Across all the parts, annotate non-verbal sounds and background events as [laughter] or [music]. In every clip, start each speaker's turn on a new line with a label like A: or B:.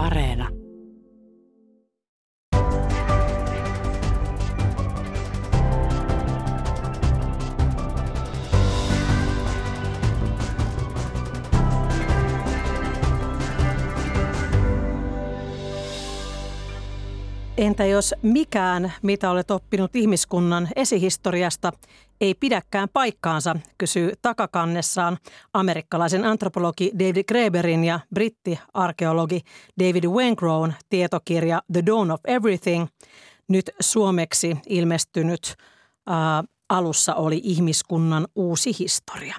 A: Areena.
B: Entä jos mikään, mitä olet oppinut ihmiskunnan esihistoriasta, ei pidäkään paikkaansa, kysyy takakannessaan amerikkalaisen antropologi David Graeberin ja brittiarkeologi David Wengrown tietokirja The Dawn of Everything. Nyt suomeksi ilmestynyt ää, alussa oli ihmiskunnan uusi historia.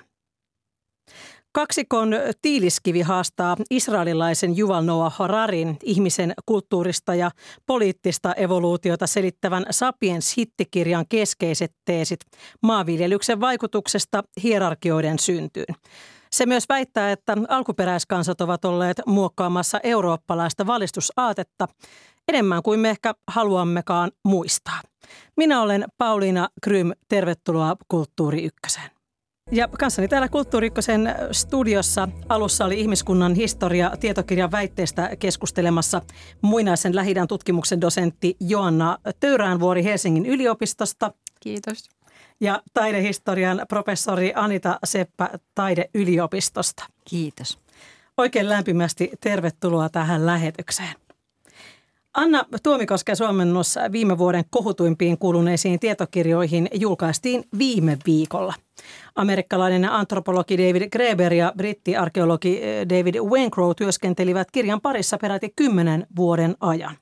B: Kaksikon tiiliskivi haastaa israelilaisen Juval Noah Hararin ihmisen kulttuurista ja poliittista evoluutiota selittävän Sapiens-hittikirjan keskeiset teesit maanviljelyksen vaikutuksesta hierarkioiden syntyyn. Se myös väittää, että alkuperäiskansat ovat olleet muokkaamassa eurooppalaista valistusaatetta enemmän kuin me ehkä haluammekaan muistaa. Minä olen Pauliina Krym, tervetuloa Kulttuuri Ykköseen. Ja kanssani täällä Kulttuuri studiossa alussa oli ihmiskunnan historia tietokirjan väitteestä keskustelemassa muinaisen lähidän tutkimuksen dosentti Joanna Töyräänvuori Helsingin yliopistosta.
C: Kiitos.
B: Ja taidehistorian professori Anita Seppä taideyliopistosta.
D: Kiitos.
B: Oikein lämpimästi tervetuloa tähän lähetykseen. Anna Tuomikosken suomennos viime vuoden kohutuimpiin kuuluneisiin tietokirjoihin julkaistiin viime viikolla. Amerikkalainen antropologi David Graeber ja brittiarkeologi eh, David Waingrow työskentelivät kirjan parissa peräti kymmenen vuoden ajan.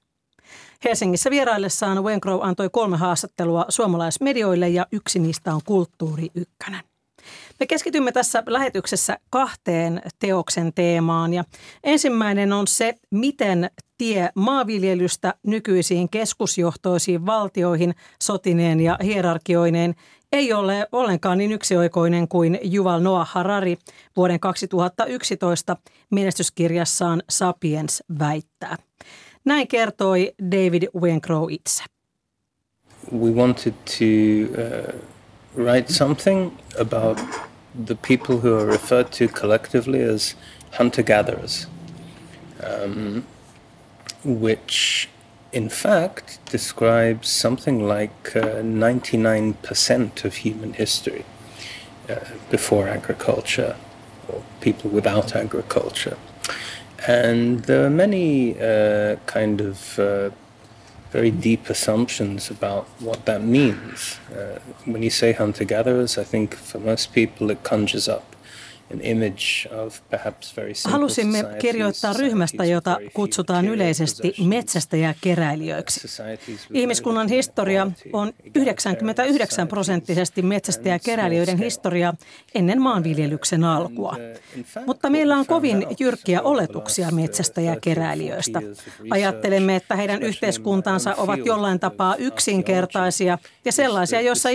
B: Helsingissä vieraillessaan Waingrow antoi kolme haastattelua suomalaismedioille ja yksi niistä on Kulttuuri Ykkönen. Me keskitymme tässä lähetyksessä kahteen teoksen teemaan ja ensimmäinen on se, miten tie maanviljelystä nykyisiin keskusjohtoisiin valtioihin sotineen ja hierarkioineen ei ole ollenkaan niin yksioikoinen kuin Juval Noah Harari vuoden 2011 menestyskirjassaan Sapiens väittää. Näin kertoi David Wencrow itse.
E: We wanted to uh, write something about the people who are referred to collectively as hunter-gatherers. Um, which in fact describes something like uh, 99% of human history uh, before agriculture or people without agriculture. And there are many uh, kind of uh, very deep assumptions about what that means. Uh, when you say hunter gatherers, I think for most people it conjures up
B: Halusimme kirjoittaa ryhmästä, jota kutsutaan yleisesti metsästäjäkeräilijöiksi. Ihmiskunnan historia on 99 prosenttisesti metsästäjäkeräilijöiden historia ennen maanviljelyksen alkua. Mutta meillä on kovin jyrkkiä oletuksia metsästäjäkeräilijöistä. Ajattelemme, että heidän yhteiskuntansa ovat jollain tapaa yksinkertaisia ja sellaisia, joissa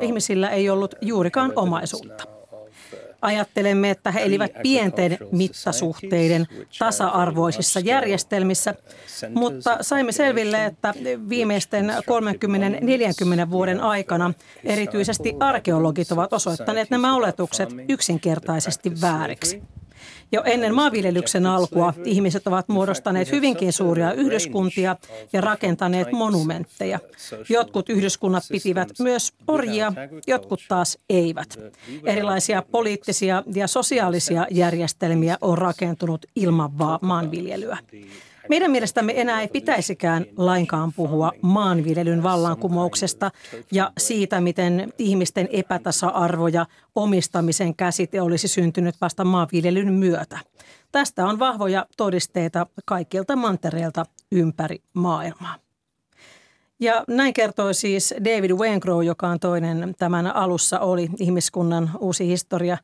B: ihmisillä ei ollut juurikaan omaisuutta. Ajattelemme, että he elivät pienten mittasuhteiden tasa-arvoisissa järjestelmissä, mutta saimme selville, että viimeisten 30-40 vuoden aikana erityisesti arkeologit ovat osoittaneet nämä oletukset yksinkertaisesti vääriksi. Jo ennen maanviljelyksen alkua ihmiset ovat muodostaneet hyvinkin suuria yhdyskuntia ja rakentaneet monumentteja. Jotkut yhdyskunnat pitivät myös orjia, jotkut taas eivät. Erilaisia poliittisia ja sosiaalisia järjestelmiä on rakentunut ilman maanviljelyä. Meidän mielestämme enää ei pitäisikään lainkaan puhua maanviljelyn vallankumouksesta ja siitä, miten ihmisten epätasa-arvo ja omistamisen käsite olisi syntynyt vasta maanviljelyn myötä. Tästä on vahvoja todisteita kaikilta mantereilta ympäri maailmaa. Ja näin kertoi siis David Wengrow, joka on toinen tämän alussa oli ihmiskunnan uusi historia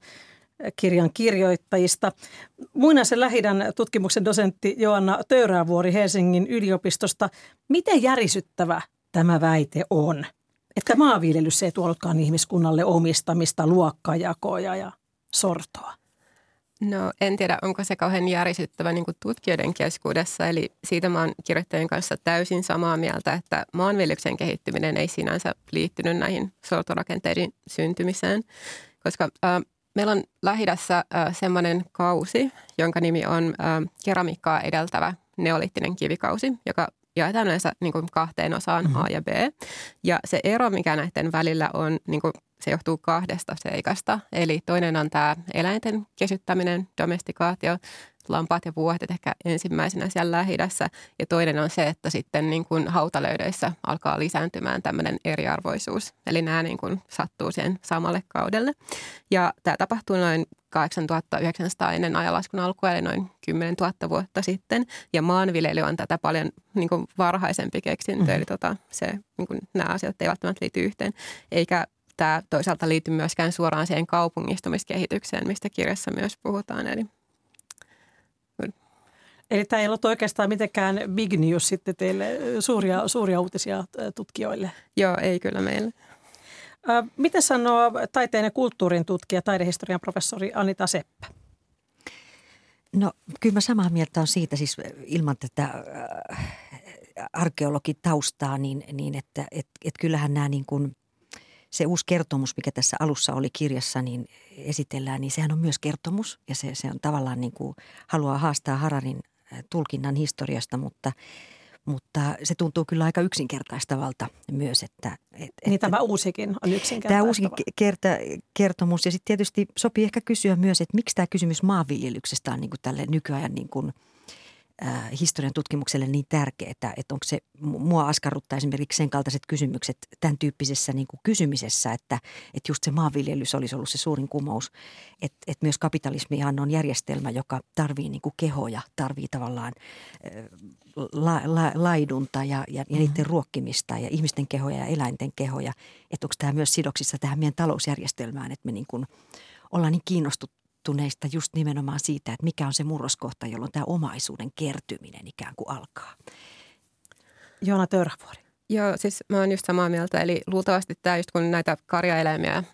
B: kirjan kirjoittajista. Muinaisen lähidän tutkimuksen dosentti Joanna Töyräävuori Helsingin yliopistosta. Miten järisyttävä tämä väite on, että maanviljelys ei tuollutkaan ihmiskunnalle omistamista, luokkajakoja ja sortoa?
C: No en tiedä, onko se kauhean järisyttävä niin tutkijoiden keskuudessa. Eli siitä mä oon kirjoittajien kanssa täysin samaa mieltä, että maanviljelyksen kehittyminen ei sinänsä liittynyt näihin sortorakenteiden syntymiseen. Koska äh, Meillä on lähidässä äh, semmoinen kausi, jonka nimi on äh, keramiikkaa edeltävä neoliittinen kivikausi, joka jaetaan yleensä niin kuin kahteen osaan mm-hmm. A ja B. Ja se ero, mikä näiden välillä on, niin kuin se johtuu kahdesta seikasta. Eli toinen on tämä eläinten kesyttäminen, domestikaatio, lampaat ja vuohet ehkä ensimmäisenä siellä lähi Ja toinen on se, että sitten niin kuin hautalöydeissä alkaa lisääntymään tämmöinen eriarvoisuus. Eli nämä niin kuin sattuu siihen samalle kaudelle. Ja tämä tapahtuu noin 8900 ennen ajanlaskun alkua, eli noin 10 000 vuotta sitten. Ja maanviljely on tätä paljon niin kuin varhaisempi keksintö, mm-hmm. eli tota, se, niin kuin, nämä asiat eivät välttämättä liity yhteen. Eikä tämä toisaalta liity myöskään suoraan siihen kaupungistumiskehitykseen, mistä kirjassa myös puhutaan. Eli
B: Eli tämä ei ollut oikeastaan mitenkään big news sitten teille, suuria, suuria uutisia tutkijoille.
C: Joo, ei kyllä meille.
B: Mitä sanoo taiteen ja kulttuurin tutkija, taidehistorian professori Anita Seppä?
A: No kyllä mä samaa mieltä on siitä siis ilman tätä arkeologitaustaa, niin, niin että et, et kyllähän nämä niin kuin, se uusi kertomus, mikä tässä alussa oli kirjassa, niin esitellään, niin sehän on myös kertomus ja se, se on tavallaan niin kuin haluaa haastaa Hararin tulkinnan historiasta, mutta, mutta se tuntuu kyllä aika yksinkertaistavalta myös. Että,
B: et, niin tämä uusikin on yksinkertaistava.
A: Tämä uusi kerta, kertomus ja sitten tietysti sopii ehkä kysyä myös, että miksi tämä kysymys maanviljelyksestä on niin kuin tälle nykyajan niin kuin – äh, historian tutkimukselle niin tärkeää, että onko se, mua askarruttaa esimerkiksi sen kaltaiset kysymykset tämän tyyppisessä niin kuin kysymisessä, että, että just se maanviljelys olisi ollut se suurin kumous, että, että myös kapitalismihan on järjestelmä, joka tarvii niin kuin kehoja, tarvii tavallaan äh, la, la, laidunta ja, ja, ja niiden mm-hmm. ruokkimista ja ihmisten kehoja ja eläinten kehoja, että onko tämä myös sidoksissa tähän meidän talousjärjestelmään, että me niin kuin ollaan niin kiinnostut, kiinnostuneista just nimenomaan siitä, että mikä on se murroskohta, jolloin tämä omaisuuden kertyminen ikään kuin alkaa.
B: Joona Törhvuori.
C: Joo, siis mä oon just samaa mieltä. Eli luultavasti tämä just kun näitä karjaeläimiä ä,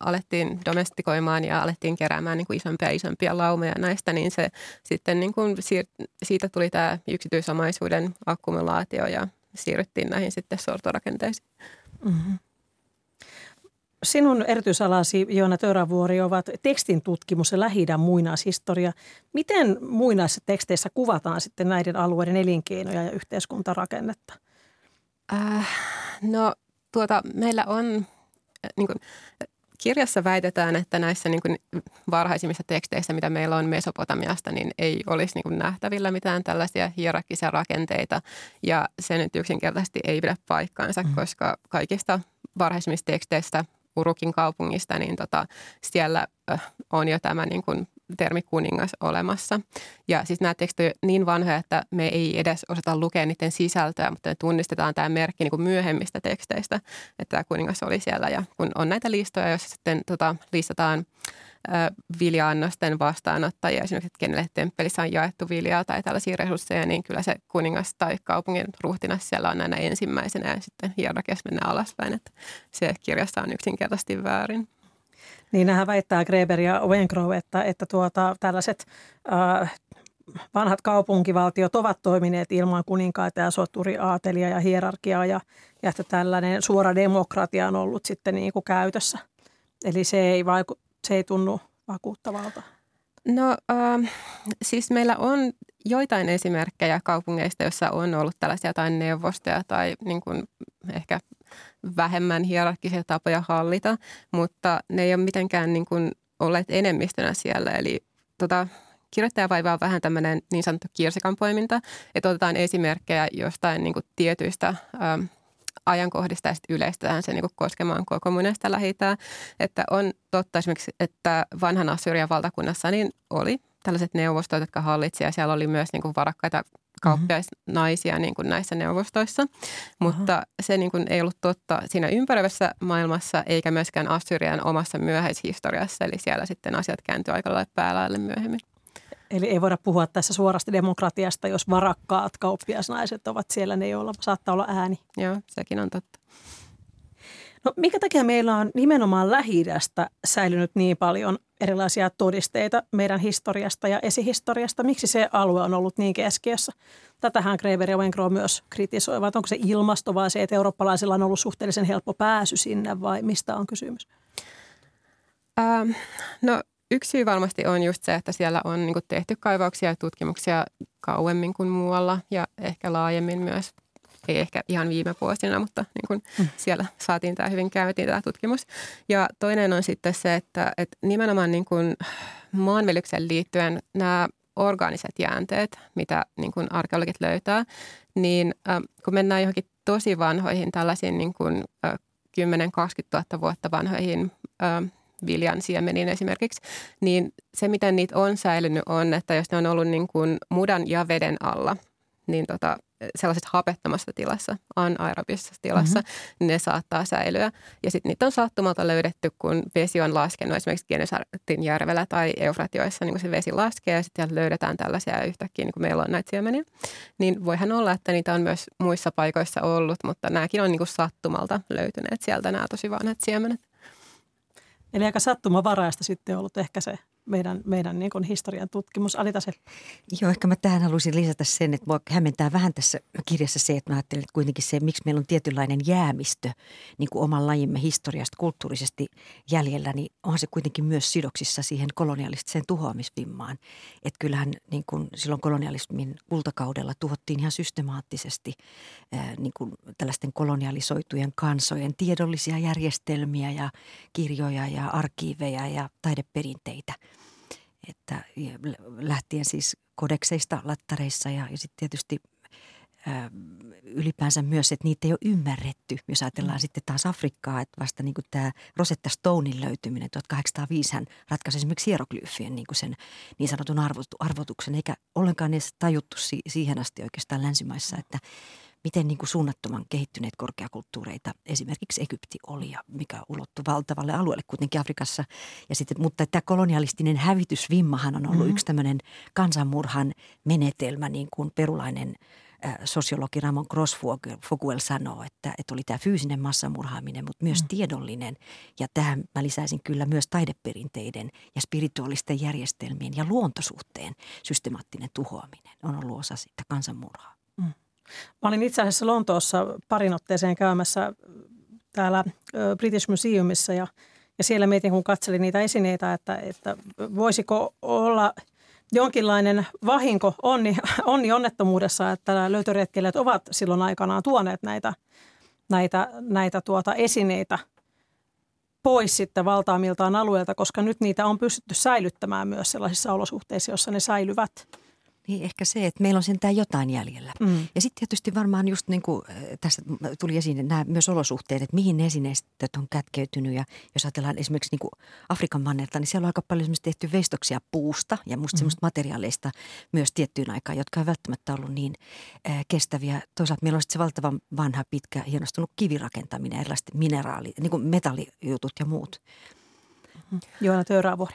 C: alettiin domestikoimaan ja alettiin keräämään niin kuin isompia isompia laumeja näistä, niin se sitten niin kuin siir- siitä tuli tämä yksityisomaisuuden akkumulaatio ja siirryttiin näihin sitten sortorakenteisiin. Mm-hmm.
B: Sinun erityisalasi, Joona Törävuori, ovat tekstin tutkimus ja lähi muinaishistoria. Miten muinaisissa teksteissä kuvataan sitten näiden alueiden elinkeinoja ja yhteiskuntarakennetta?
C: Äh, no tuota, meillä on, äh, niin kuin, kirjassa väitetään, että näissä niin kuin, varhaisimmissa teksteissä, mitä meillä on Mesopotamiasta, niin ei olisi niin kuin, nähtävillä mitään tällaisia hierarkisia rakenteita. Ja se nyt yksinkertaisesti ei pidä paikkaansa, mm. koska kaikista varhaisimmista teksteistä Urukin kaupungista, niin tota, siellä on jo tämä niin kuin termi kuningas olemassa. Ja siis nämä tekstit ovat niin vanhoja, että me ei edes osata lukea niiden sisältöä, mutta me tunnistetaan tämä merkki niin kuin myöhemmistä teksteistä, että tämä kuningas oli siellä. Ja kun on näitä listoja, joissa sitten tota, listataan viljaannosten vastaanottajia, esimerkiksi että kenelle temppelissä on jaettu viljaa tai tällaisia resursseja, niin kyllä se kuningas tai kaupungin ruhtinas siellä on aina ensimmäisenä ja sitten hierarkiassa mennään alaspäin, että se kirjassa on yksinkertaisesti väärin.
B: Niin nähän väittää Greber ja Wengrow, että, että tuota, tällaiset äh, vanhat kaupunkivaltiot ovat toimineet ilman kuninkaita ja soturiaatelia ja hierarkiaa ja, ja että tällainen suora demokratia on ollut sitten niin kuin käytössä. Eli se ei, vaiku, se ei tunnu vakuuttavalta.
C: No äh, siis meillä on joitain esimerkkejä kaupungeista, joissa on ollut tällaisia jotain neuvostoja tai niin kuin ehkä vähemmän hierarkisia tapoja hallita, mutta ne ei ole mitenkään niin kuin olleet enemmistönä siellä. Eli tota, kirjoittaja vaivaa vähän tämmöinen niin sanottu kirsikan poiminta, että otetaan esimerkkejä jostain niin kuin tietyistä ähm, ajankohdista ja yleistetään se niin kuin koskemaan koko muinaista lähitää. Että on totta esimerkiksi, että vanhan Assyrian valtakunnassa niin oli tällaiset neuvostot, jotka hallitsivat ja siellä oli myös niin kuin varakkaita kauppiaisnaisia niin kuin näissä neuvostoissa. Mutta uh-huh. se niin kuin ei ollut totta siinä ympäröivässä maailmassa eikä myöskään Assyrian omassa myöhäishistoriassa. Eli siellä sitten asiat kääntyi aika lailla päälaille myöhemmin.
B: Eli ei voida puhua tässä suorasta demokratiasta, jos varakkaat kauppiasnaiset ovat siellä ne, joilla saattaa olla ääni.
C: Joo, sekin on totta.
B: No minkä takia meillä on nimenomaan lähi säilynyt niin paljon erilaisia todisteita meidän historiasta ja esihistoriasta? Miksi se alue on ollut niin keskiössä? Tätähän Greber ja Wenkro myös kritisoivat. Onko se ilmasto vai se, että eurooppalaisilla on ollut suhteellisen helppo pääsy sinne vai mistä on kysymys?
C: Ähm, no yksi syy varmasti on just se, että siellä on niin tehty kaivauksia ja tutkimuksia kauemmin kuin muualla ja ehkä laajemmin myös ei ehkä ihan viime vuosina, mutta niin kuin mm. siellä saatiin tämä hyvin käyntiin tämä tutkimus. Ja toinen on sitten se, että, että nimenomaan niin kuin maanviljelyksen liittyen nämä orgaaniset jäänteet, mitä niin kuin arkeologit löytää, niin äh, kun mennään johonkin tosi vanhoihin tällaisiin niin kuin, äh, 10-20 000 vuotta vanhoihin äh, viljan siemeniin esimerkiksi, niin se, miten niitä on säilynyt on, että jos ne on ollut niin kuin mudan ja veden alla, niin tota, sellaisessa hapettomassa tilassa, anaerobisessa tilassa, mm-hmm. niin ne saattaa säilyä. Ja sitten niitä on sattumalta löydetty, kun vesi on laskenut esimerkiksi Genesaretin järvellä tai Eufratioissa, niin kun se vesi laskee ja sitten löydetään tällaisia yhtäkkiä, niin kuin meillä on näitä siemeniä. Niin voihan olla, että niitä on myös muissa paikoissa ollut, mutta nämäkin on niin kuin sattumalta löytyneet sieltä nämä tosi vanhat siemenet.
B: Eli aika sattumavaraista sitten ollut ehkä se meidän, meidän niin kuin historian tutkimus. Alita se.
A: Joo, ehkä mä tähän haluaisin lisätä sen, että mua hämmentää vähän tässä kirjassa se, että mä ajattelen että kuitenkin se, miksi meillä on tietynlainen jäämistö niin kuin oman lajimme historiasta kulttuurisesti jäljellä, niin onhan se kuitenkin myös sidoksissa siihen kolonialistiseen tuhoamisvimmaan. Että kyllähän niin kuin silloin kolonialismin kultakaudella tuhottiin ihan systemaattisesti niin kuin tällaisten kolonialisoitujen kansojen tiedollisia järjestelmiä ja kirjoja ja arkiiveja ja taideperinteitä – että lähtien siis kodekseista lattareissa ja, ja sitten tietysti ää, ylipäänsä myös, että niitä ei ole ymmärretty. Jos ajatellaan mm. sitten taas Afrikkaa, että vasta niin kuin tämä Rosetta Stonein löytyminen 1805 hän ratkaisi esimerkiksi hieroglyfien niin kuin sen niin sanotun arvotuksen, eikä ollenkaan edes tajuttu si- siihen asti oikeastaan länsimaissa, että miten niin kuin suunnattoman kehittyneet korkeakulttuureita esimerkiksi Egypti oli ja mikä ulottui valtavalle alueelle kuitenkin Afrikassa. Ja sitten, mutta tämä kolonialistinen hävitysvimmahan on ollut mm-hmm. yksi tämmöinen kansanmurhan menetelmä, niin kuin perulainen sosiologi Ramon Crossfoguel sanoo, että, että oli tämä fyysinen massamurhaaminen, mutta myös mm. tiedollinen. Ja tähän mä lisäisin kyllä myös taideperinteiden ja spirituaalisten järjestelmien ja luontosuhteen systemaattinen tuhoaminen on ollut osa sitä kansanmurhaa. Mm.
B: Mä olin itse asiassa Lontoossa parin otteeseen käymässä täällä British Museumissa ja, ja siellä mietin, kun katselin niitä esineitä, että, että voisiko olla jonkinlainen vahinko onni, [laughs] onni onnettomuudessa, että löytöretkeilijät ovat silloin aikanaan tuoneet näitä, näitä, näitä tuota esineitä pois sitten valtaamiltaan alueelta, koska nyt niitä on pystytty säilyttämään myös sellaisissa olosuhteissa, joissa ne säilyvät –
A: niin ehkä se, että meillä on sentään jotain jäljellä. Mm. Ja sitten tietysti varmaan just niin kuin äh, tässä tuli esiin nämä myös olosuhteet, että mihin ne esineistöt on kätkeytynyt. Ja jos ajatellaan esimerkiksi niin kuin Afrikan mannerta, niin siellä on aika paljon tehty veistoksia puusta ja musta mm. semmoista materiaaleista myös tiettyyn aikaan, jotka ei välttämättä ollut niin äh, kestäviä. Toisaalta meillä on sitten se valtavan vanha, pitkä, hienostunut kivirakentaminen, erilaiset mineraali, niin kuin metallijutut ja muut.
B: Mm. Joona Töyräävuori.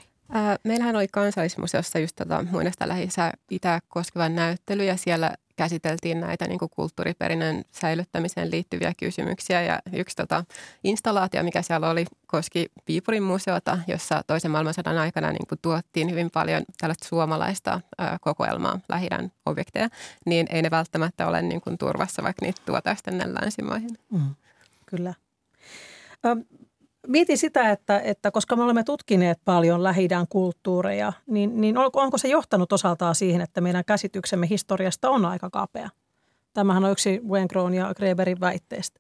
C: Meillähän oli kansallismuseossa just tota muinosta lähi pitää koskeva näyttely ja siellä käsiteltiin näitä niin kuin kulttuuriperinnön säilyttämiseen liittyviä kysymyksiä. Ja yksi tota, installaatio, mikä siellä oli, koski Piipurin museota, jossa toisen maailmansodan aikana niin kuin tuottiin hyvin paljon tällaista suomalaista ää, kokoelmaa lähidän objekteja, niin ei ne välttämättä ole niin kuin turvassa, vaikka niitä tuotaisiin tänne länsimaihin. Mm,
B: kyllä. Mietin sitä, että, että koska me olemme tutkineet paljon lähi kulttuureja, niin, niin onko se johtanut osaltaan siihen, että meidän käsityksemme historiasta on aika kapea? Tämähän on yksi Wenkroon ja Greberin väitteistä.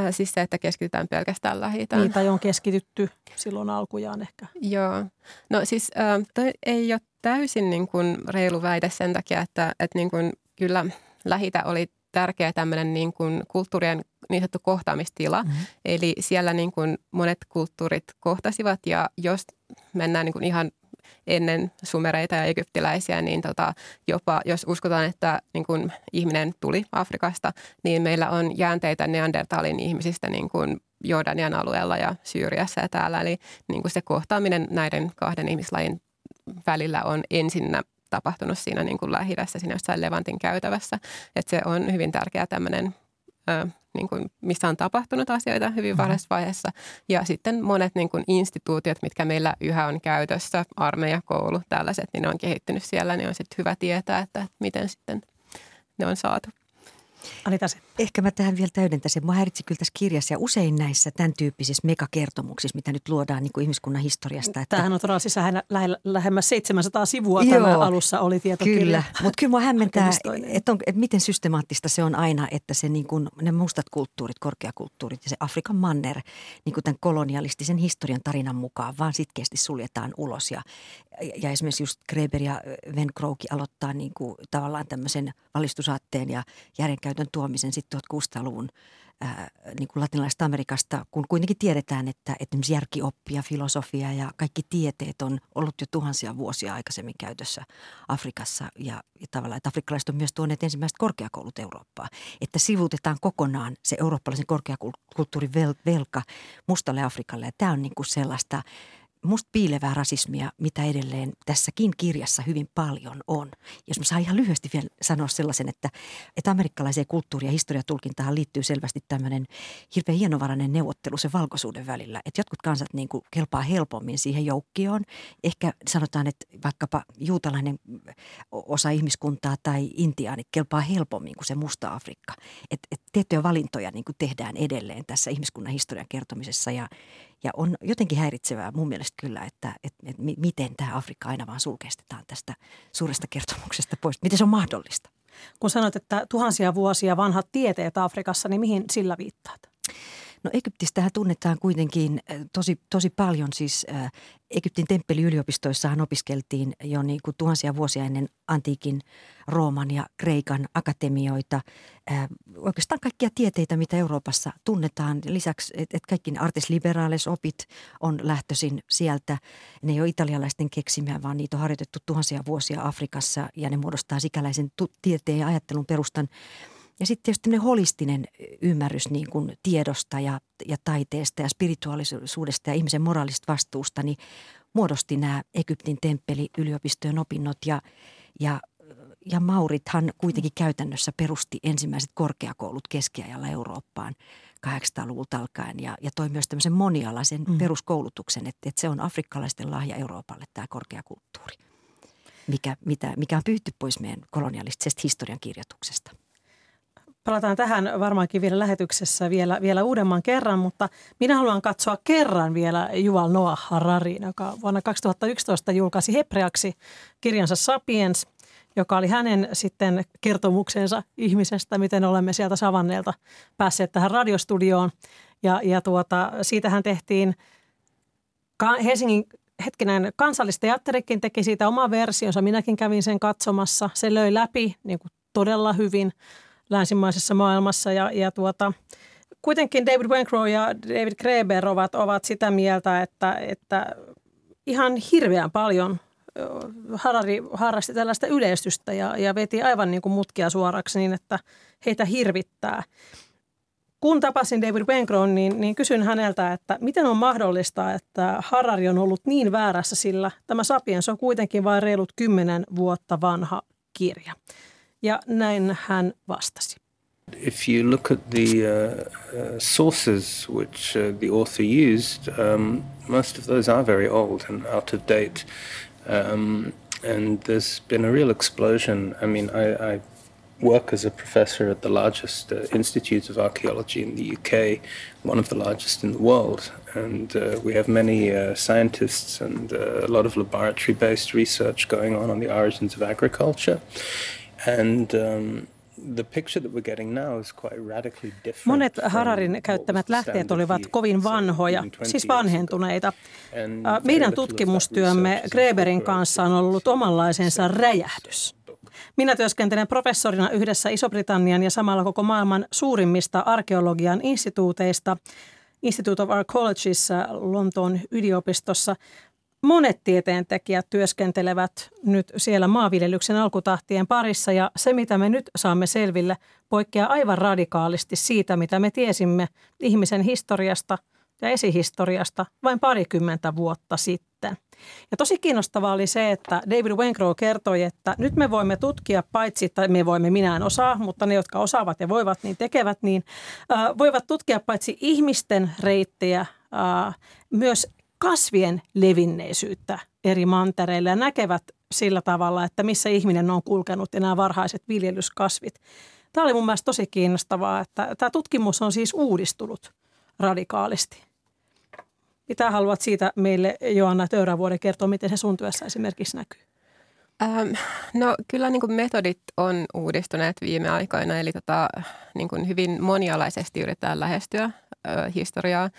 C: Äh, siis se, että keskitytään pelkästään lähi
B: Niin, tai on keskitytty silloin alkujaan ehkä.
C: Joo. No siis äh, toi ei ole täysin niin kuin reilu väite sen takia, että, että niin kuin kyllä lähitä oli tärkeä tämmöinen niin kuin kulttuurien niin sanottu kohtaamistila. Mm-hmm. Eli siellä niin kuin monet kulttuurit kohtasivat ja jos mennään niin kuin ihan ennen sumereita ja egyptiläisiä, niin tota, jopa jos uskotaan, että niin kuin ihminen tuli Afrikasta, niin meillä on jäänteitä Neandertalin ihmisistä niin kuin Jordanian alueella ja Syyriassa ja täällä. Eli niin kuin se kohtaaminen näiden kahden ihmislajin välillä on ensinnä tapahtunut siinä niin kuin lähi siinä jossain Levantin käytävässä. Että se on hyvin tärkeä tämmöinen ö, niin kuin, missä on tapahtunut asioita hyvin varhaisessa vaiheessa. Ja sitten monet niin kuin, instituutiot, mitkä meillä yhä on käytössä, armeija, koulu, tällaiset, niin ne on kehittynyt siellä, niin on sitten hyvä tietää, että miten sitten ne on saatu.
B: Anita se.
A: Ehkä mä tähän vielä täydentäisin. Mua häiritsi kyllä tässä kirjassa ja usein näissä tämän tyyppisissä megakertomuksissa, mitä nyt luodaan niin kuin ihmiskunnan historiasta. Että...
B: Tämähän on todella siis lähe, lähemmäs 700 sivua Joo, tämä alussa oli tietokirja.
A: Kyllä, mutta kyllä mua hämmentää, että, on, että miten systemaattista se on aina, että se niin kuin, ne mustat kulttuurit, korkeakulttuurit ja se Afrikan manner niin kuin tämän kolonialistisen historian tarinan mukaan vaan sitkeästi suljetaan ulos. Ja, ja esimerkiksi just Greber ja Van Kroki aloittaa niin kuin, tavallaan tämmöisen valistusaatteen ja järjenkäytön tuomisen 1600-luvun ää, niin kuin latinalaisesta Amerikasta, kun kuitenkin tiedetään, että, että järkioppi ja filosofia ja kaikki tieteet on ollut jo tuhansia vuosia aikaisemmin käytössä Afrikassa ja, ja tavallaan, että afrikkalaiset on myös tuoneet ensimmäiset korkeakoulut Eurooppaan. Että sivutetaan kokonaan se eurooppalaisen korkeakulttuurin velka mustalle Afrikalle ja tämä on niin kuin sellaista – musta piilevää rasismia, mitä edelleen tässäkin kirjassa hyvin paljon on. Jos mä saan ihan lyhyesti vielä sanoa sellaisen, että, että amerikkalaiseen kulttuuri- ja historiatulkintaan liittyy selvästi tämmöinen hirveän hienovarainen neuvottelu sen valkoisuuden välillä. Että jotkut kansat niin kuin kelpaa helpommin siihen joukkioon. Ehkä sanotaan, että vaikkapa juutalainen osa ihmiskuntaa tai intiaani kelpaa helpommin kuin se musta Afrikka. Että et tiettyjä valintoja niin kuin tehdään edelleen tässä ihmiskunnan historian kertomisessa ja, ja on jotenkin häiritsevää mun mielestä kyllä, että, että, että miten tämä Afrikka aina vaan sulkeistetaan tästä suuresta kertomuksesta pois. Miten se on mahdollista?
B: Kun sanoit, että tuhansia vuosia vanhat tieteet Afrikassa, niin mihin sillä viittaat?
A: No Egyptistähän tunnetaan kuitenkin äh, tosi, tosi paljon. Siis äh, Egyptin temppeliyliopistoissahan opiskeltiin jo niin kuin tuhansia vuosia ennen antiikin Rooman ja Kreikan akatemioita. Äh, oikeastaan kaikkia tieteitä, mitä Euroopassa tunnetaan. Lisäksi, että et kaikki ne artes liberales opit on lähtöisin sieltä. Ne ei ole italialaisten keksimiä, vaan niitä on harjoitettu tuhansia vuosia Afrikassa ja ne muodostaa sikäläisen tieteen ja ajattelun perustan – ja sitten tietysti holistinen ymmärrys niin kuin tiedosta ja, ja taiteesta ja spirituaalisuudesta ja ihmisen moraalista vastuusta, niin muodosti nämä Egyptin temppeli yliopistojen opinnot ja, ja ja Maurithan kuitenkin käytännössä perusti ensimmäiset korkeakoulut keskiajalla Eurooppaan 800-luvulta alkaen ja, ja toi myös tämmöisen monialaisen mm. peruskoulutuksen, että, että se on afrikkalaisten lahja Euroopalle tämä korkeakulttuuri, mikä, mitä, mikä on pyyhty pois meidän kolonialistisesta historiankirjoituksesta.
B: Palataan tähän varmaankin vielä lähetyksessä vielä, vielä uudemman kerran, mutta minä haluan katsoa kerran vielä Juval Noah Hararin, joka vuonna 2011 julkaisi hebreaksi kirjansa Sapiens, joka oli hänen sitten kertomuksensa ihmisestä, miten olemme sieltä Savanneelta päässeet tähän radiostudioon. Ja, ja tuota, siitähän tehtiin Helsingin hetkinen kansallisteatterikin teki siitä oma versionsa. Minäkin kävin sen katsomassa. Se löi läpi niin kuin todella hyvin länsimaisessa maailmassa ja, ja tuota, kuitenkin David Wencrow ja David Kreber ovat, ovat sitä mieltä, että, että ihan hirveän paljon Harari harrasti tällaista yleistystä ja, ja veti aivan niin kuin mutkia suoraksi niin, että heitä hirvittää. Kun tapasin David Wencrow, niin, niin kysyn häneltä, että miten on mahdollista, että Harari on ollut niin väärässä, sillä tämä Sapiens on kuitenkin vain reilut kymmenen vuotta vanha kirja. Ja näin hän vastasi.
E: If you look at the uh, uh, sources which uh, the author used, um, most of those are very old and out of date. Um, and there's been a real explosion. I mean, I, I work as a professor at the largest uh, institute of archaeology in the UK, one of the largest in the world. And uh, we have many uh, scientists and uh, a lot of laboratory based research going on on the origins of agriculture. And um,
B: Monet Hararin käyttämät lähteet olivat kovin vanhoja, siis vanhentuneita. Meidän tutkimustyömme Greberin kanssa on ollut omanlaisensa räjähdys. Minä työskentelen professorina yhdessä Iso-Britannian ja samalla koko maailman suurimmista arkeologian instituuteista Institute of Archaeologyssa Lontoon yliopistossa. Monet tieteentekijät työskentelevät nyt siellä maanviljelyksen alkutahtien parissa ja se, mitä me nyt saamme selville, poikkeaa aivan radikaalisti siitä, mitä me tiesimme ihmisen historiasta ja esihistoriasta vain parikymmentä vuotta sitten. Ja tosi kiinnostavaa oli se, että David Wencrow kertoi, että nyt me voimme tutkia paitsi, tai me voimme, minä en osaa, mutta ne, jotka osaavat ja voivat, niin tekevät, niin äh, voivat tutkia paitsi ihmisten reittejä, äh, myös kasvien levinneisyyttä eri mantereilla ja näkevät sillä tavalla, että missä ihminen on kulkenut ja nämä varhaiset viljelyskasvit. Tämä oli mun mielestä tosi kiinnostavaa, että tämä tutkimus on siis uudistunut radikaalisti. Mitä haluat siitä meille, Joanna Töyrävuoden, kertoa, miten se sun työssä esimerkiksi näkyy?
C: Ähm, [sighs] no kyllä niin kuin metodit on uudistuneet viime aikoina, eli tota, niin kuin hyvin monialaisesti yritetään lähestyä ö, historiaa.